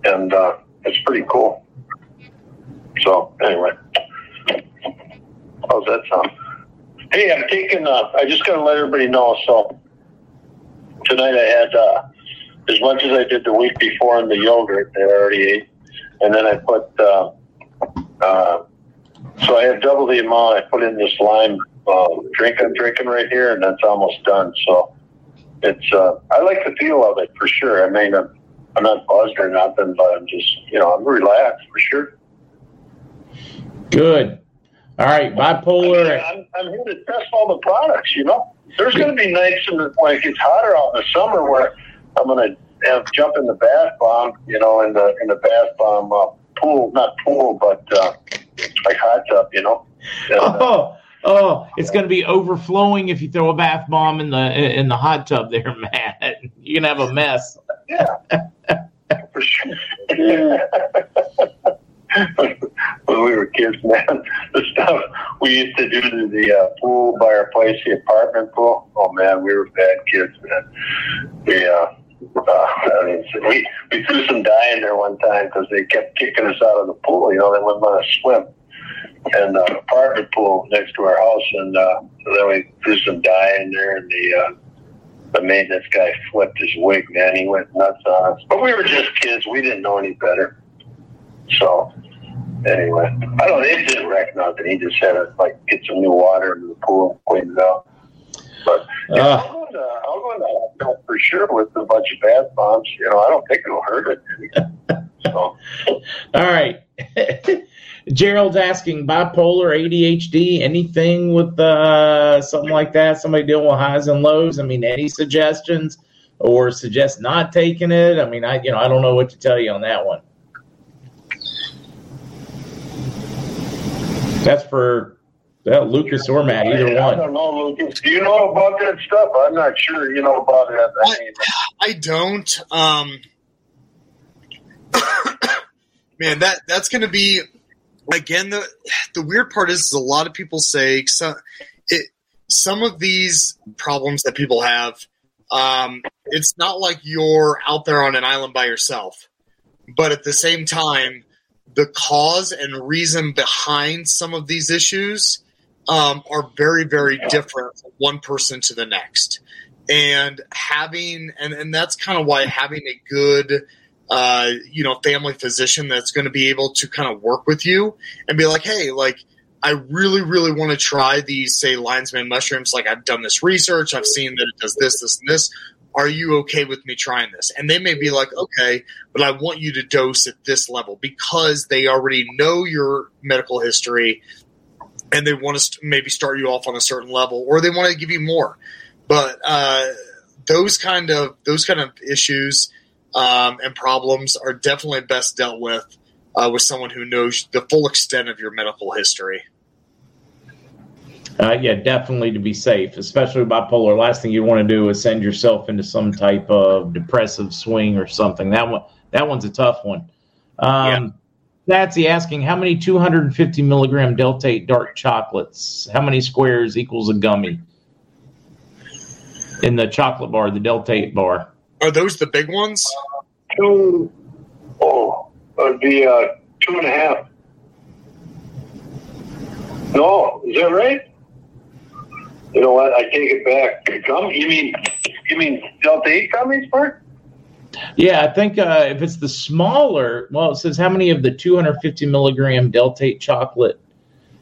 And uh, it's pretty cool. So, anyway. How's that sound? Hey, I'm taking. Uh, I just got to let everybody know. So tonight I had uh, as much as I did the week before in the yogurt that I already ate, and then I put. Uh, uh, so I have double the amount. I put in this lime uh, drink I'm drinking right here, and that's almost done. So it's. Uh, I like the feel of it for sure. I mean, I'm, I'm not buzzed or nothing, but I'm just, you know, I'm relaxed for sure. Good. All right, bipolar. I am I'm here to test all the products. You know, there's going to be nights in the, when it gets hotter out in the summer where I'm going to have jump in the bath bomb. You know, in the in the bath bomb uh, pool, not pool, but uh, like hot tub. You know. And, uh, oh. Oh, it's going to be overflowing if you throw a bath bomb in the in the hot tub there, Matt. You're going to have a mess. Yeah, for sure. When we were kids, man, the stuff we used to do to the uh, pool by our place, the apartment pool. Oh man, we were bad kids, man. We uh, I mean, we we threw some dye in there one time because they kept kicking us out of the pool. You know, they wouldn't let us swim. And uh, apartment pool next to our house, and uh, then we threw some dye in there, and the uh, the maintenance guy flipped his wig. Man, he went nuts on us. But we were just kids; we didn't know any better. So anyway, I don't. It didn't wreck nothing. He just had to like get some new water into the pool and clean it out. But uh, I'll go into I'll go into that for sure with a bunch of bath bombs. You know, I don't think it'll hurt it. so. All right. Gerald's asking bipolar, ADHD, anything with uh, something like that? Somebody dealing with highs and lows? I mean, any suggestions or suggest not taking it? I mean, I you know I don't know what to tell you on that one. That's for well, Lucas or Matt, either I, one. I don't know, Lucas. Do you know about that stuff? I'm not sure you know about it. I, I don't. Um, man, that that's going to be again the the weird part is, is a lot of people say some it some of these problems that people have. Um, it's not like you're out there on an island by yourself, but at the same time, the cause and reason behind some of these issues um, are very, very different from one person to the next. And having, and, and that's kind of why having a good, uh, you know, family physician that's going to be able to kind of work with you and be like, hey, like, I really, really want to try these, say, lion's mane mushrooms. Like, I've done this research, I've seen that it does this, this, and this are you okay with me trying this? And they may be like, okay, but I want you to dose at this level because they already know your medical history and they want to maybe start you off on a certain level or they want to give you more. But uh, those kind of those kind of issues um, and problems are definitely best dealt with uh, with someone who knows the full extent of your medical history. Uh, yeah, definitely to be safe, especially bipolar. Last thing you want to do is send yourself into some type of depressive swing or something. That one, that one's a tough one. Um, That's he asking how many 250 milligram Delta 8 dark chocolates, how many squares equals a gummy in the chocolate bar, the Delta 8 bar? Are those the big ones? Two, oh, it would be uh, two and a half. No, is that right? You know what? I take it back. Gum? You mean you mean Delta Eight gummies, Bert? Yeah, I think uh, if it's the smaller, well, it says how many of the 250 milligram Delta 8 chocolate.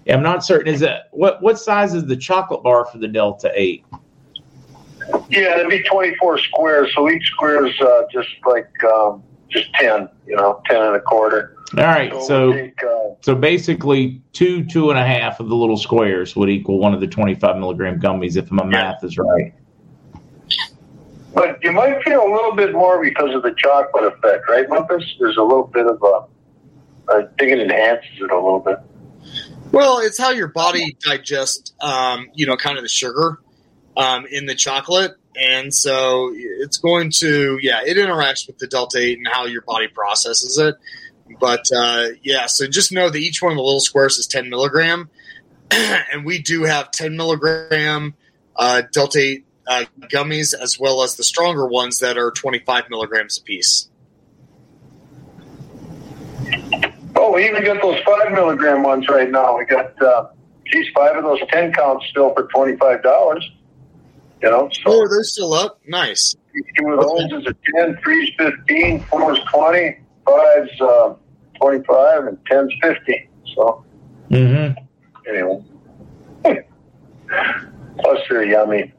Yeah, I'm not certain. Is that what what size is the chocolate bar for the Delta 8? Yeah, it'd be 24 squares. So each square is uh, just like um, just 10. You know, 10 and a quarter. All right, So so take, uh, so basically two two and a half of the little squares would equal one of the 25 milligram gummies if my math is right. But you might feel a little bit more because of the chocolate effect, right, Memphis? There's a little bit of a. I think it enhances it a little bit. Well, it's how your body digests, um, you know, kind of the sugar um, in the chocolate, and so it's going to, yeah, it interacts with the delta eight and how your body processes it. But uh, yeah, so just know that each one of the little squares is 10 milligram, and we do have 10 milligram uh, delta eight uh, gummies as well as the stronger ones that are 25 milligrams a piece. Oh, we even got those five milligram ones right now. We got, uh, geez, five of those 10 counts still for $25. You know, so Oh, they're still up. Nice. two of those is a 10, three's 15, four's 20, five's uh, 25, and 10's 15. So, Mm-hmm. anyway. Plus, they're yummy.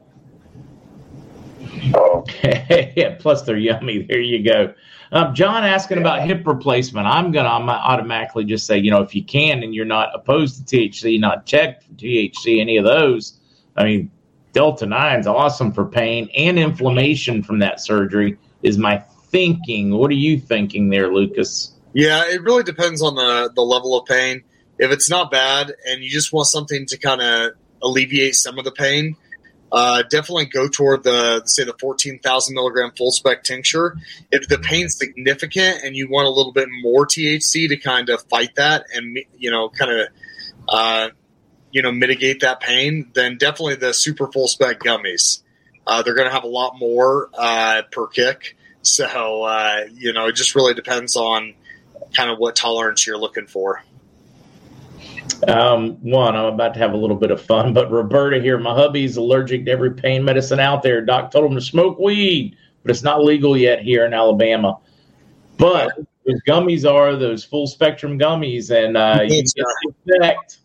So, yeah, plus they're yummy. There you go. Um, John asking about hip replacement. I'm going to automatically just say, you know, if you can and you're not opposed to THC, not checked for THC, any of those, I mean, Delta 9 is awesome for pain and inflammation from that surgery, is my thinking. What are you thinking there, Lucas? Yeah, it really depends on the the level of pain. If it's not bad and you just want something to kind of alleviate some of the pain, uh, definitely go toward the say the fourteen thousand milligram full spec tincture. If the pain's significant and you want a little bit more THC to kind of fight that and you know kind of uh, you know mitigate that pain, then definitely the super full spec gummies. Uh, they're going to have a lot more uh, per kick. So uh, you know it just really depends on kind of what tolerance you're looking for. Um, one, I'm about to have a little bit of fun, but Roberta here, my hubby's allergic to every pain medicine out there. Doc told him to smoke weed, but it's not legal yet here in Alabama. But those gummies are those full spectrum gummies, and uh, you get the effect.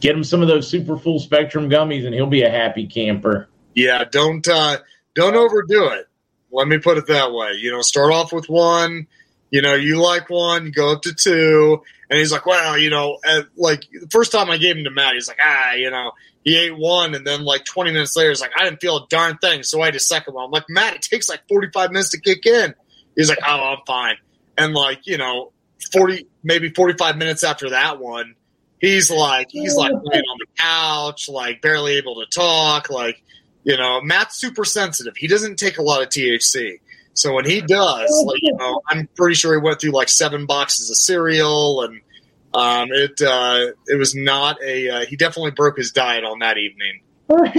Get him some of those super full spectrum gummies, and he'll be a happy camper. Yeah, don't uh, don't overdo it. Let me put it that way. You know, start off with one. You know, you like one, you go up to two, and he's like, "Well, you know, like the first time I gave him to Matt, he's like, ah, you know, he ate one, and then like 20 minutes later, he's like, I didn't feel a darn thing, so I ate a second one. I'm like, Matt, it takes like 45 minutes to kick in. He's like, oh, I'm fine. And like, you know, 40, maybe 45 minutes after that one, he's like, he's like laying on the couch, like barely able to talk, like, you know, Matt's super sensitive. He doesn't take a lot of THC. So when he does, like, you know, I'm pretty sure he went through like seven boxes of cereal and um, it uh, it was not a uh, he definitely broke his diet on that evening. All right,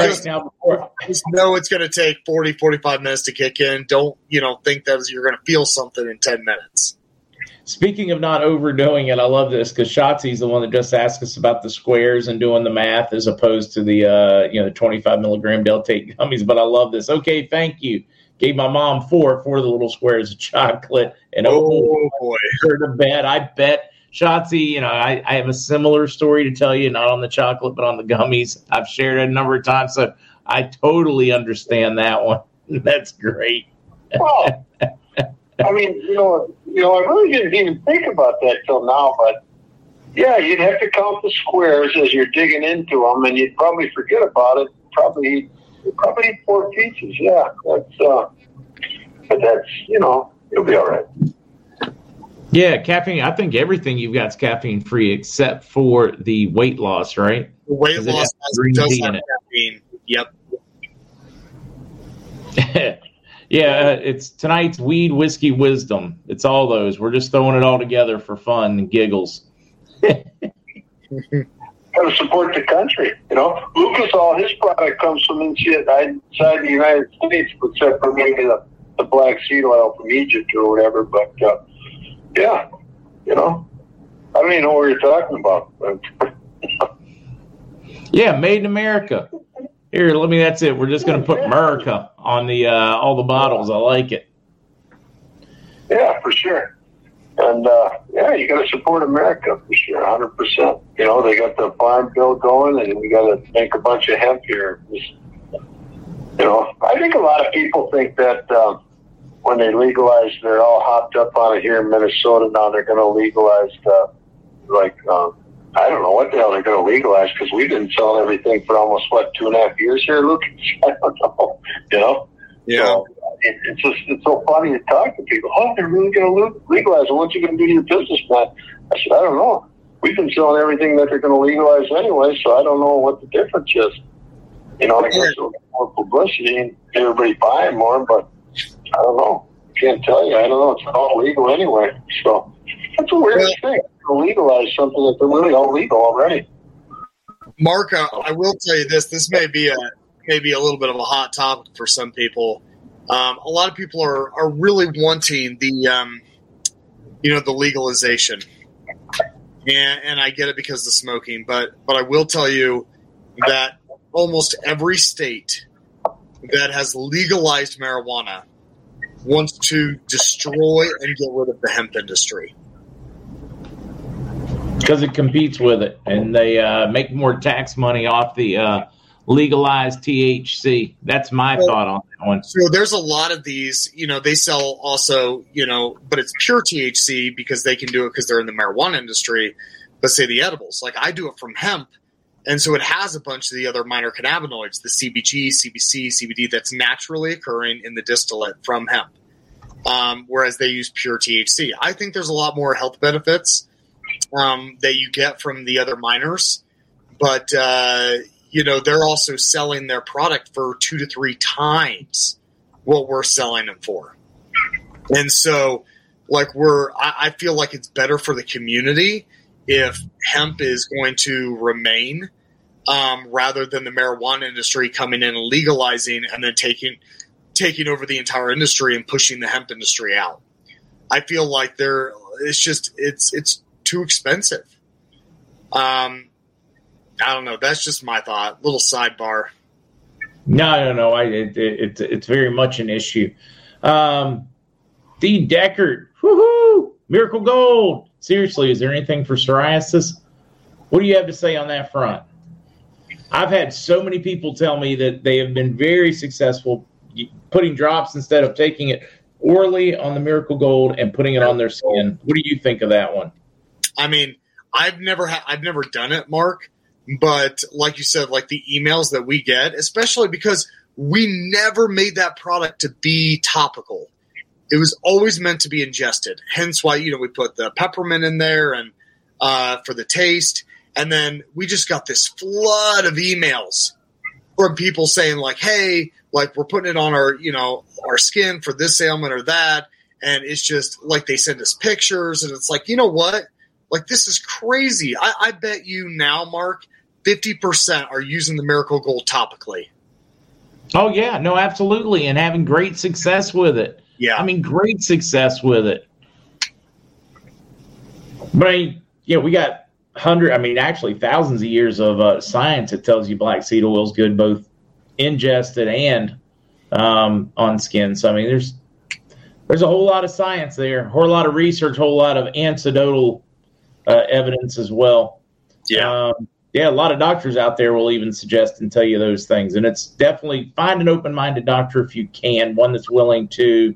Just, now before just know it's going to take 40, 45 minutes to kick in. Don't, you know, think that you're going to feel something in 10 minutes. Speaking of not overdoing it, I love this because Shotzi's the one that just asked us about the squares and doing the math as opposed to the uh, you know the 25 milligram Delta gummies. But I love this. Okay, thank you. Gave my mom four four of the little squares of chocolate and Oh, boy. her to. I bet Shotzi, you know, I, I have a similar story to tell you, not on the chocolate, but on the gummies. I've shared it a number of times, so I totally understand that one. That's great. well, I mean, you know, you know, I really didn't even think about that till now, but yeah, you'd have to count the squares as you're digging into them, and you'd probably forget about it. Probably, probably eat four pieces. Yeah, that's. uh But that's, you know, you'll be all right. Yeah, caffeine. I think everything you've got is caffeine free except for the weight loss, right? The weight loss has, does have caffeine. Yep. yeah, uh, it's tonight's weed, whiskey, wisdom. It's all those. We're just throwing it all together for fun and giggles. Got to support the country. You know, Lucas, all his product comes from inside the United States, except for maybe the, the black seed oil from Egypt or whatever. But uh, yeah, you know, I don't even know what you're talking about. yeah, made in America. Here, let me. That's it. We're just going to put America on the uh, all the bottles. I like it. Yeah, for sure. And uh, yeah, you got to support America for sure, hundred percent. You know, they got the farm bill going, and we got to make a bunch of hemp here. Just, you know, I think a lot of people think that uh, when they legalize, they're all hopped up on it here in Minnesota. Now they're going to legalize, uh, like um, I don't know what the hell they're going to legalize because we've been selling everything for almost what two and a half years here, Luke. I don't know, you know. Yeah. So it, it's just it's so funny to talk to people. Oh, they're really going to legalize it. What's you going to do to your business plan? I said, I don't know. We've been selling everything that they're going to legalize anyway, so I don't know what the difference is. You know, I guess it'll get more publicity and everybody buying more, but I don't know. Can't tell you. I don't know. It's all legal anyway. So that's a weird yeah. thing. To legalize something that they're really all legal already. Mark, uh, I will tell you this. This may be a maybe a little bit of a hot topic for some people. Um, a lot of people are are really wanting the um, you know the legalization, and and I get it because of the smoking. But but I will tell you that almost every state that has legalized marijuana wants to destroy and get rid of the hemp industry because it competes with it, and they uh, make more tax money off the uh, legalized THC. That's my well, thought on that one. So there's a lot of these. You know, they sell also. You know, but it's pure THC because they can do it because they're in the marijuana industry. But say the edibles, like I do it from hemp. And so it has a bunch of the other minor cannabinoids, the CBG, CBC, CBD that's naturally occurring in the distillate from hemp um, whereas they use pure THC. I think there's a lot more health benefits um, that you get from the other miners, but uh, you know they're also selling their product for two to three times what we're selling them for, and so like we're I, I feel like it's better for the community if hemp is going to remain. Um, rather than the marijuana industry coming in and legalizing and then taking taking over the entire industry and pushing the hemp industry out. I feel like they're it's just it's it's too expensive. Um, I don't know. That's just my thought. Little sidebar. No, no, no. I it, it, it's very much an issue. Um, D. Deckard, woohoo! Miracle Gold. Seriously, is there anything for psoriasis? What do you have to say on that front? I've had so many people tell me that they have been very successful putting drops instead of taking it orally on the Miracle Gold and putting it on their skin. What do you think of that one? I mean, I've never ha- I've never done it, Mark, but like you said, like the emails that we get, especially because we never made that product to be topical. It was always meant to be ingested. Hence why you know we put the peppermint in there and uh, for the taste, and then we just got this flood of emails from people saying like, "Hey, like we're putting it on our you know our skin for this ailment or that and it's just like they send us pictures and it's like you know what like this is crazy i, I bet you now mark 50% are using the miracle gold topically oh yeah no absolutely and having great success with it yeah i mean great success with it but I mean, yeah we got hundred i mean actually thousands of years of uh, science that tells you black seed oil is good both ingested and um, on skin. So I mean, there's there's a whole lot of science there, a whole lot of research, a whole lot of anecdotal uh, evidence as well. Yeah. Um, yeah, a lot of doctors out there will even suggest and tell you those things. And it's definitely find an open minded doctor if you can, one that's willing to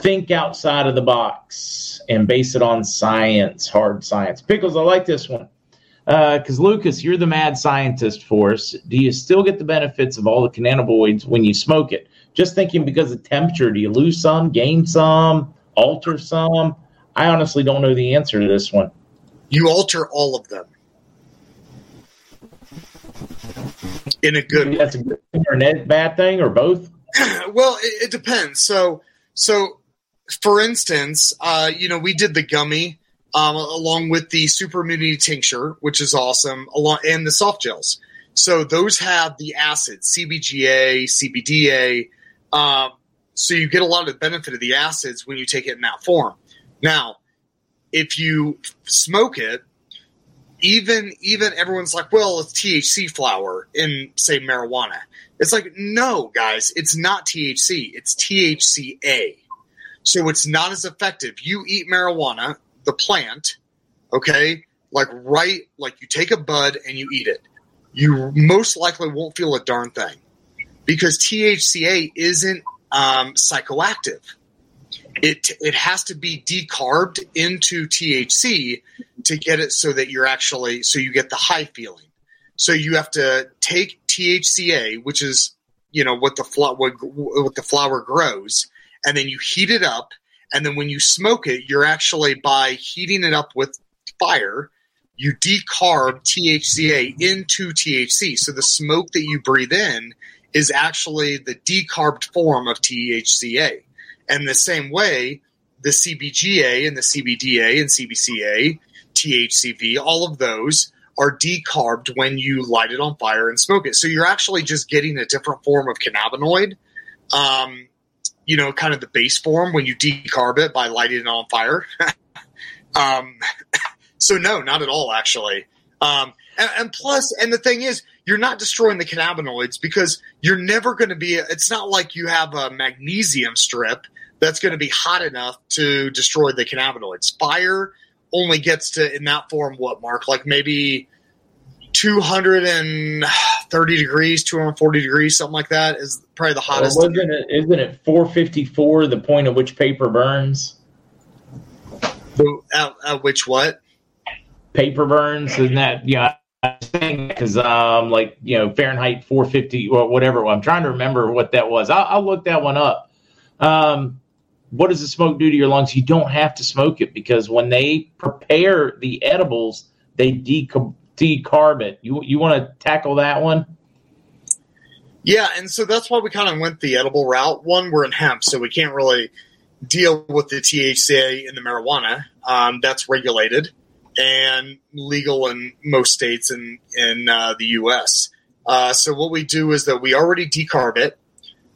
think outside of the box and base it on science, hard science. Pickles, I like this one. Because uh, Lucas, you're the mad scientist for us. Do you still get the benefits of all the cannabinoids when you smoke it? Just thinking because of temperature, do you lose some, gain some, alter some? I honestly don't know the answer to this one. You alter all of them in a good. Maybe that's a good or a bad thing or both. well, it, it, depends. So, so for instance, uh, you know, we did the gummy um, along with the super immunity tincture, which is awesome, along and the soft gels. So those have the acids, CBGA, CBDA. Um, so you get a lot of the benefit of the acids when you take it in that form. Now, if you smoke it, even even everyone's like, well, it's THC flower in say marijuana. It's like, no, guys, it's not THC. It's THCA. So it's not as effective. You eat marijuana, the plant, okay, like right, like you take a bud and you eat it. You most likely won't feel a darn thing because THCA isn't um, psychoactive. It it has to be decarbed into THC to get it so that you're actually so you get the high feeling. So you have to take THCA, which is you know what the flower what, what the flower grows, and then you heat it up, and then when you smoke it, you're actually by heating it up with fire, you decarb THCA into THC. So the smoke that you breathe in is actually the decarbed form of THCA. And the same way, the CBGA and the CBDA and CBCA, THCV, all of those are decarbed when you light it on fire and smoke it. So you're actually just getting a different form of cannabinoid. Um, you know, kind of the base form when you decarb it by lighting it on fire. um, so no, not at all, actually. Um, and, and, plus, and the thing is, you're not destroying the cannabinoids because you're never going to be. It's not like you have a magnesium strip that's going to be hot enough to destroy the cannabinoids. Fire only gets to in that form what mark? Like maybe 230 degrees 240 degrees something like that is probably the hottest. Well, wasn't it isn't it 454 the point at which paper burns? At, at which what? Paper burns isn't that yeah I think because um like you know fahrenheit 450 or whatever i'm trying to remember what that was. I'll, I'll look that one up. Um what does the smoke do to your lungs? You don't have to smoke it because when they prepare the edibles, they decarb, decarb it. You you want to tackle that one? Yeah, and so that's why we kind of went the edible route. One, we're in hemp, so we can't really deal with the THCA in the marijuana. Um, that's regulated and legal in most states in in uh, the U.S. Uh, so what we do is that we already decarb it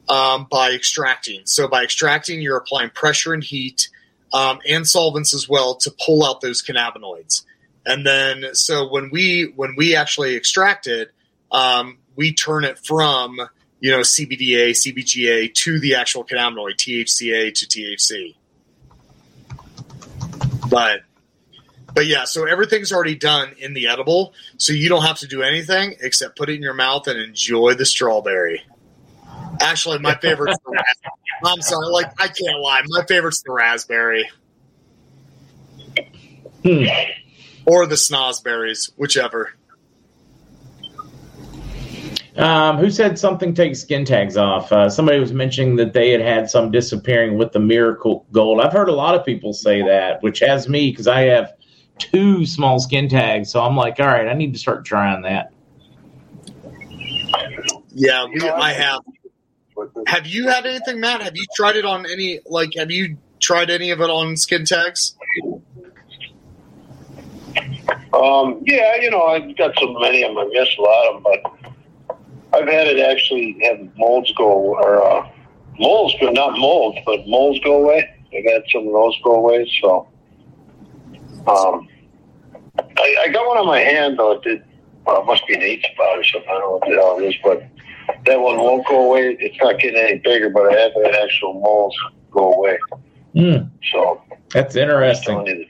um, by extracting. So by extracting, you're applying pressure and heat um, and solvents as well to pull out those cannabinoids. And then, so when we when we actually extract it, um, we turn it from you know CBDA, CBGA to the actual cannabinoid THCA to THC. But but yeah, so everything's already done in the edible, so you don't have to do anything except put it in your mouth and enjoy the strawberry. Actually, my favorite's the raspberry. I'm sorry, like I can't lie. My favorite's the raspberry. Hmm. Or the snozberries, whichever. Um, who said something takes skin tags off? Uh, somebody was mentioning that they had had some disappearing with the miracle gold. I've heard a lot of people say that, which has me because I have two small skin tags. So I'm like, all right, I need to start trying that. Yeah, we, I have. Have you had anything, Matt? Have you tried it on any? Like, have you tried any of it on skin tags? Um, yeah, you know, I've got so many of them. I miss a lot of them, but I've had it actually have molds go or uh, molds, but not molds, but molds go away. I've had some of those go away. So, um, I, I got one on my hand though. It did. Well, it must be an eight spot or something. I don't know what the hell it is, but that one won't go away. It's not getting any bigger, but I have had actual moles go away. Mm. So that's interesting.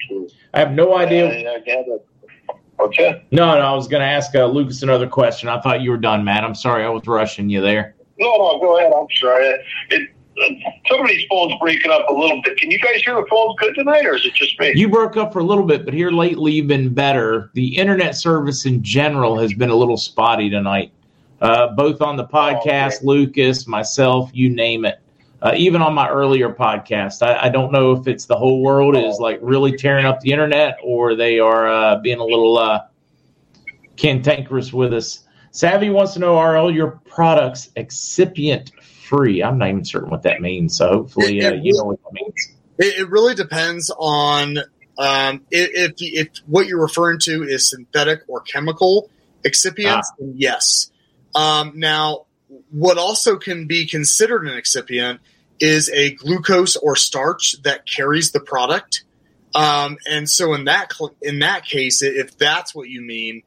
I have no idea. I, I okay. No, no. I was going to ask uh, Lucas another question. I thought you were done, Matt. I'm sorry, I was rushing you there. No, no. Go ahead. I'm sorry. It, uh, some of these phones breaking up a little bit. Can you guys hear the phones good tonight, or is it just me? You broke up for a little bit, but here lately you've been better. The internet service in general has been a little spotty tonight uh, both on the podcast, oh, Lucas, myself, you name it. uh, even on my earlier podcast. I, I, don't know if it's the whole world is like really tearing up the internet or they are uh, being a little uh, cantankerous with us. Savvy wants to know are all your products excipient free? I'm not even certain what that means. So hopefully uh, you know what that means. It, it really depends on um, if, if, if, what you're referring to is synthetic or chemical excipients, ah. yes. Um, now, what also can be considered an excipient is a glucose or starch that carries the product. Um, and so in that in that case, if that's what you mean,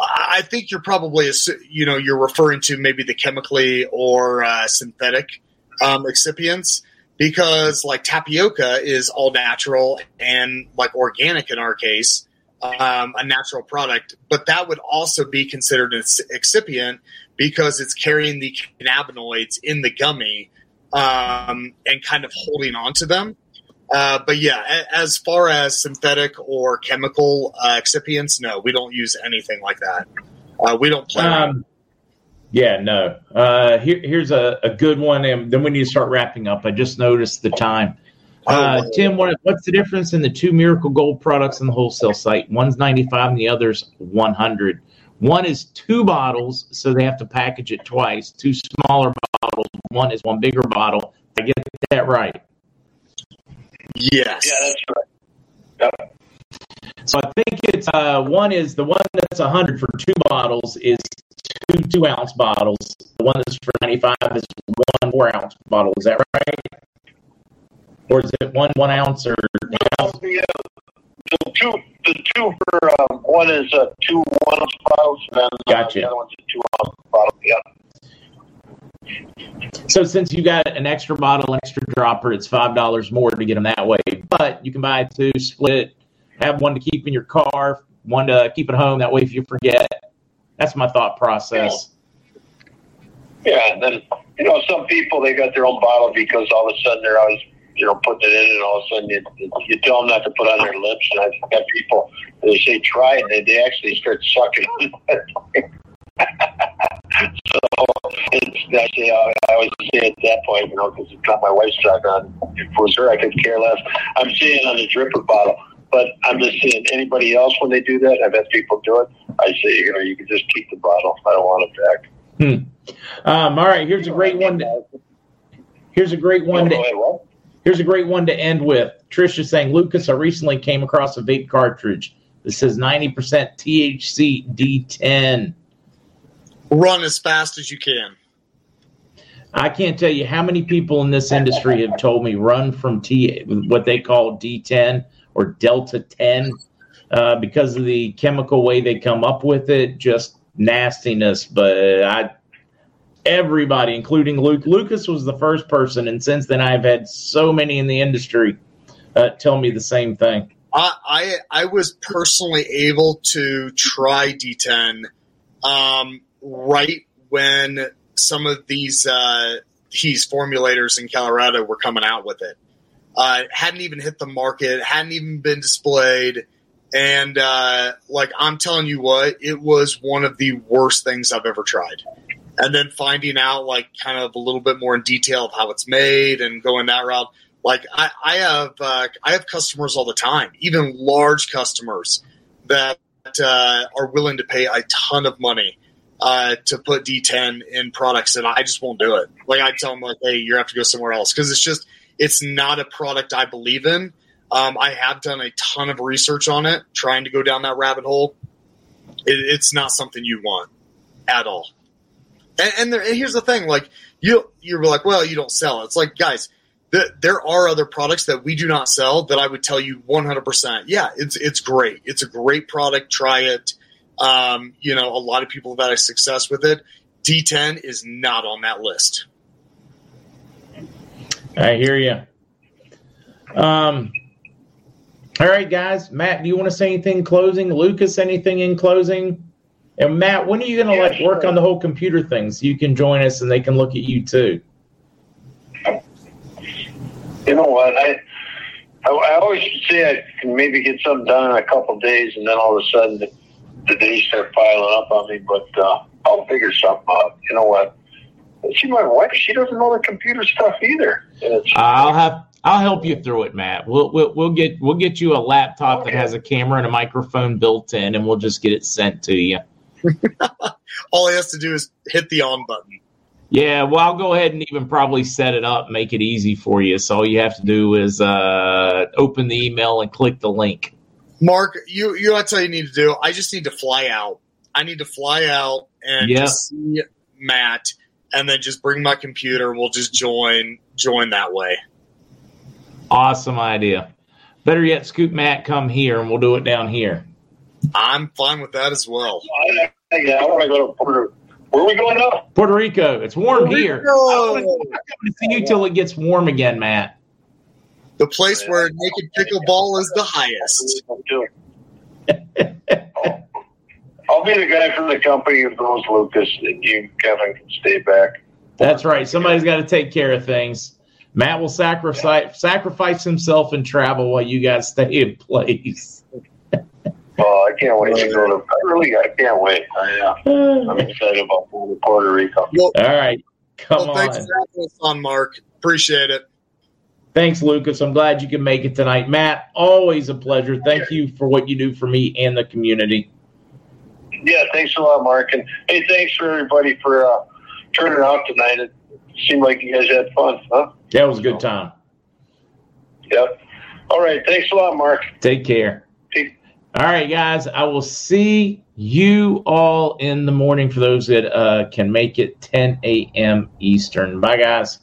I think you're probably you know you're referring to maybe the chemically or uh, synthetic um, excipients because like tapioca is all natural and like organic in our case, um, a natural product, but that would also be considered an excipient because it's carrying the cannabinoids in the gummy um, and kind of holding on to them. Uh, but yeah, as far as synthetic or chemical uh, excipients, no, we don't use anything like that. Uh, we don't play. Um, yeah, no. Uh, here, here's a, a, good one, and then we need to start wrapping up. I just noticed the time. Uh, oh, Tim, what, what's the difference in the two Miracle Gold products on the wholesale site? One's 95 and the other's 100. One is two bottles, so they have to package it twice. Two smaller bottles. One is one bigger bottle. I get that right. Yes. Yeah, that's right. Yep. So I think it's uh, one is the one that's 100 for two bottles is two two ounce bottles. The one that's for 95 is one four ounce bottle. Is that right? Or is it one one ounce or? Ounce? Yeah, the two, the two for um, one is uh, two one ounce bottles, and then gotcha. the other one's a two ounce bottle. Yeah. So since you got an extra bottle, an extra dropper, it's five dollars more to get them that way. But you can buy two, split, have one to keep in your car, one to keep at home. That way, if you forget, that's my thought process. Yeah. yeah, and then you know, some people they got their own bottle because all of a sudden they're always you know putting it in, and all of a sudden you, you tell them not to put on their lips. And I've got people they say try it, and they, they actually start sucking. so it's you know, I always say at that point, you know, because it's got my wife's truck on. If it was her, I could care less. I'm seeing on the dripper bottle, but I'm just saying anybody else when they do that, I've had people do it. I say, you know, you can just keep the bottle. I don't want it back. Hmm. Um, all right, here's a great one. To, here's a great one. To, here's a great one to end with. Trisha saying, Lucas, I recently came across a vape cartridge that says 90% THC D10 run as fast as you can. I can't tell you how many people in this industry have told me run from T what they call D10 or Delta 10 uh, because of the chemical way they come up with it, just nastiness. But I, everybody, including Luke, Lucas was the first person, and since then I've had so many in the industry uh, tell me the same thing. I, I, I was personally able to try D10 um, right when some of these uh, these formulators in Colorado were coming out with it. Uh, hadn't even hit the market, hadn't even been displayed, and uh, like I'm telling you what, it was one of the worst things I've ever tried. And then finding out like kind of a little bit more in detail of how it's made and going that route. Like I, I have uh, I have customers all the time, even large customers that uh, are willing to pay a ton of money uh, to put D10 in products, and I just won't do it. Like I tell them, like, hey, you have to go somewhere else because it's just it's not a product I believe in. Um, I have done a ton of research on it, trying to go down that rabbit hole. It, it's not something you want at all. And, and, there, and here's the thing: like you, you're like, well, you don't sell it. It's like, guys, the, there are other products that we do not sell that I would tell you 100%. Yeah, it's it's great. It's a great product. Try it. Um, you know, a lot of people have had success with it. D10 is not on that list. I hear you. Um, all right, guys. Matt, do you want to say anything in closing? Lucas, anything in closing? And Matt, when are you going to yeah, like sure. work on the whole computer thing so you can join us and they can look at you too? You know what? I I, I always say I can maybe get something done in a couple days, and then all of a sudden the days start piling up on me, but uh, I'll figure something out. You know what? See, my wife, she doesn't know the computer stuff either. And it's, I'll have I'll help you through it, Matt. We'll we'll, we'll get we'll get you a laptop that has a camera and a microphone built in, and we'll just get it sent to you. All he has to do is hit the on button. Yeah, well, I'll go ahead and even probably set it up, make it easy for you. So all you have to do is uh, open the email and click the link. Mark, you you know what you need to do? I just need to fly out. I need to fly out and Yeah. just see Matt, and then just bring my computer. We'll just join join that way. Awesome idea. Better yet, scoop Matt, come here, and we'll do it down here. I'm fine with that as well. I, yeah, I want to go to Puerto. Where are we going now? Puerto Rico, it's warm Puerto here. Rico! I'm not coming to see you till it gets warm again, Matt. The place where naked pickleball is the highest. I'll be the guy from the company who goes Lucas, and you, Kevin, can stay back. That's right. Somebody's got to take care of things. Matt will sacrifice sacrifice himself and travel while you guys stay in place. Oh, I can't wait to go to. I really, I can't wait. I, uh, I'm excited about going to Puerto Rico. Well, All right, come well thanks on. for having us on, Mark. Appreciate it. Thanks, Lucas. I'm glad you can make it tonight. Matt, always a pleasure. Thank you for what you do for me and the community. Yeah, thanks a lot, Mark. And hey, thanks for everybody for uh, turning out tonight. It seemed like you guys had fun, huh? That was a good time. Yep. All right. Thanks a lot, Mark. Take care. All right, guys. I will see you all in the morning for those that uh, can make it 10 a.m. Eastern. Bye, guys.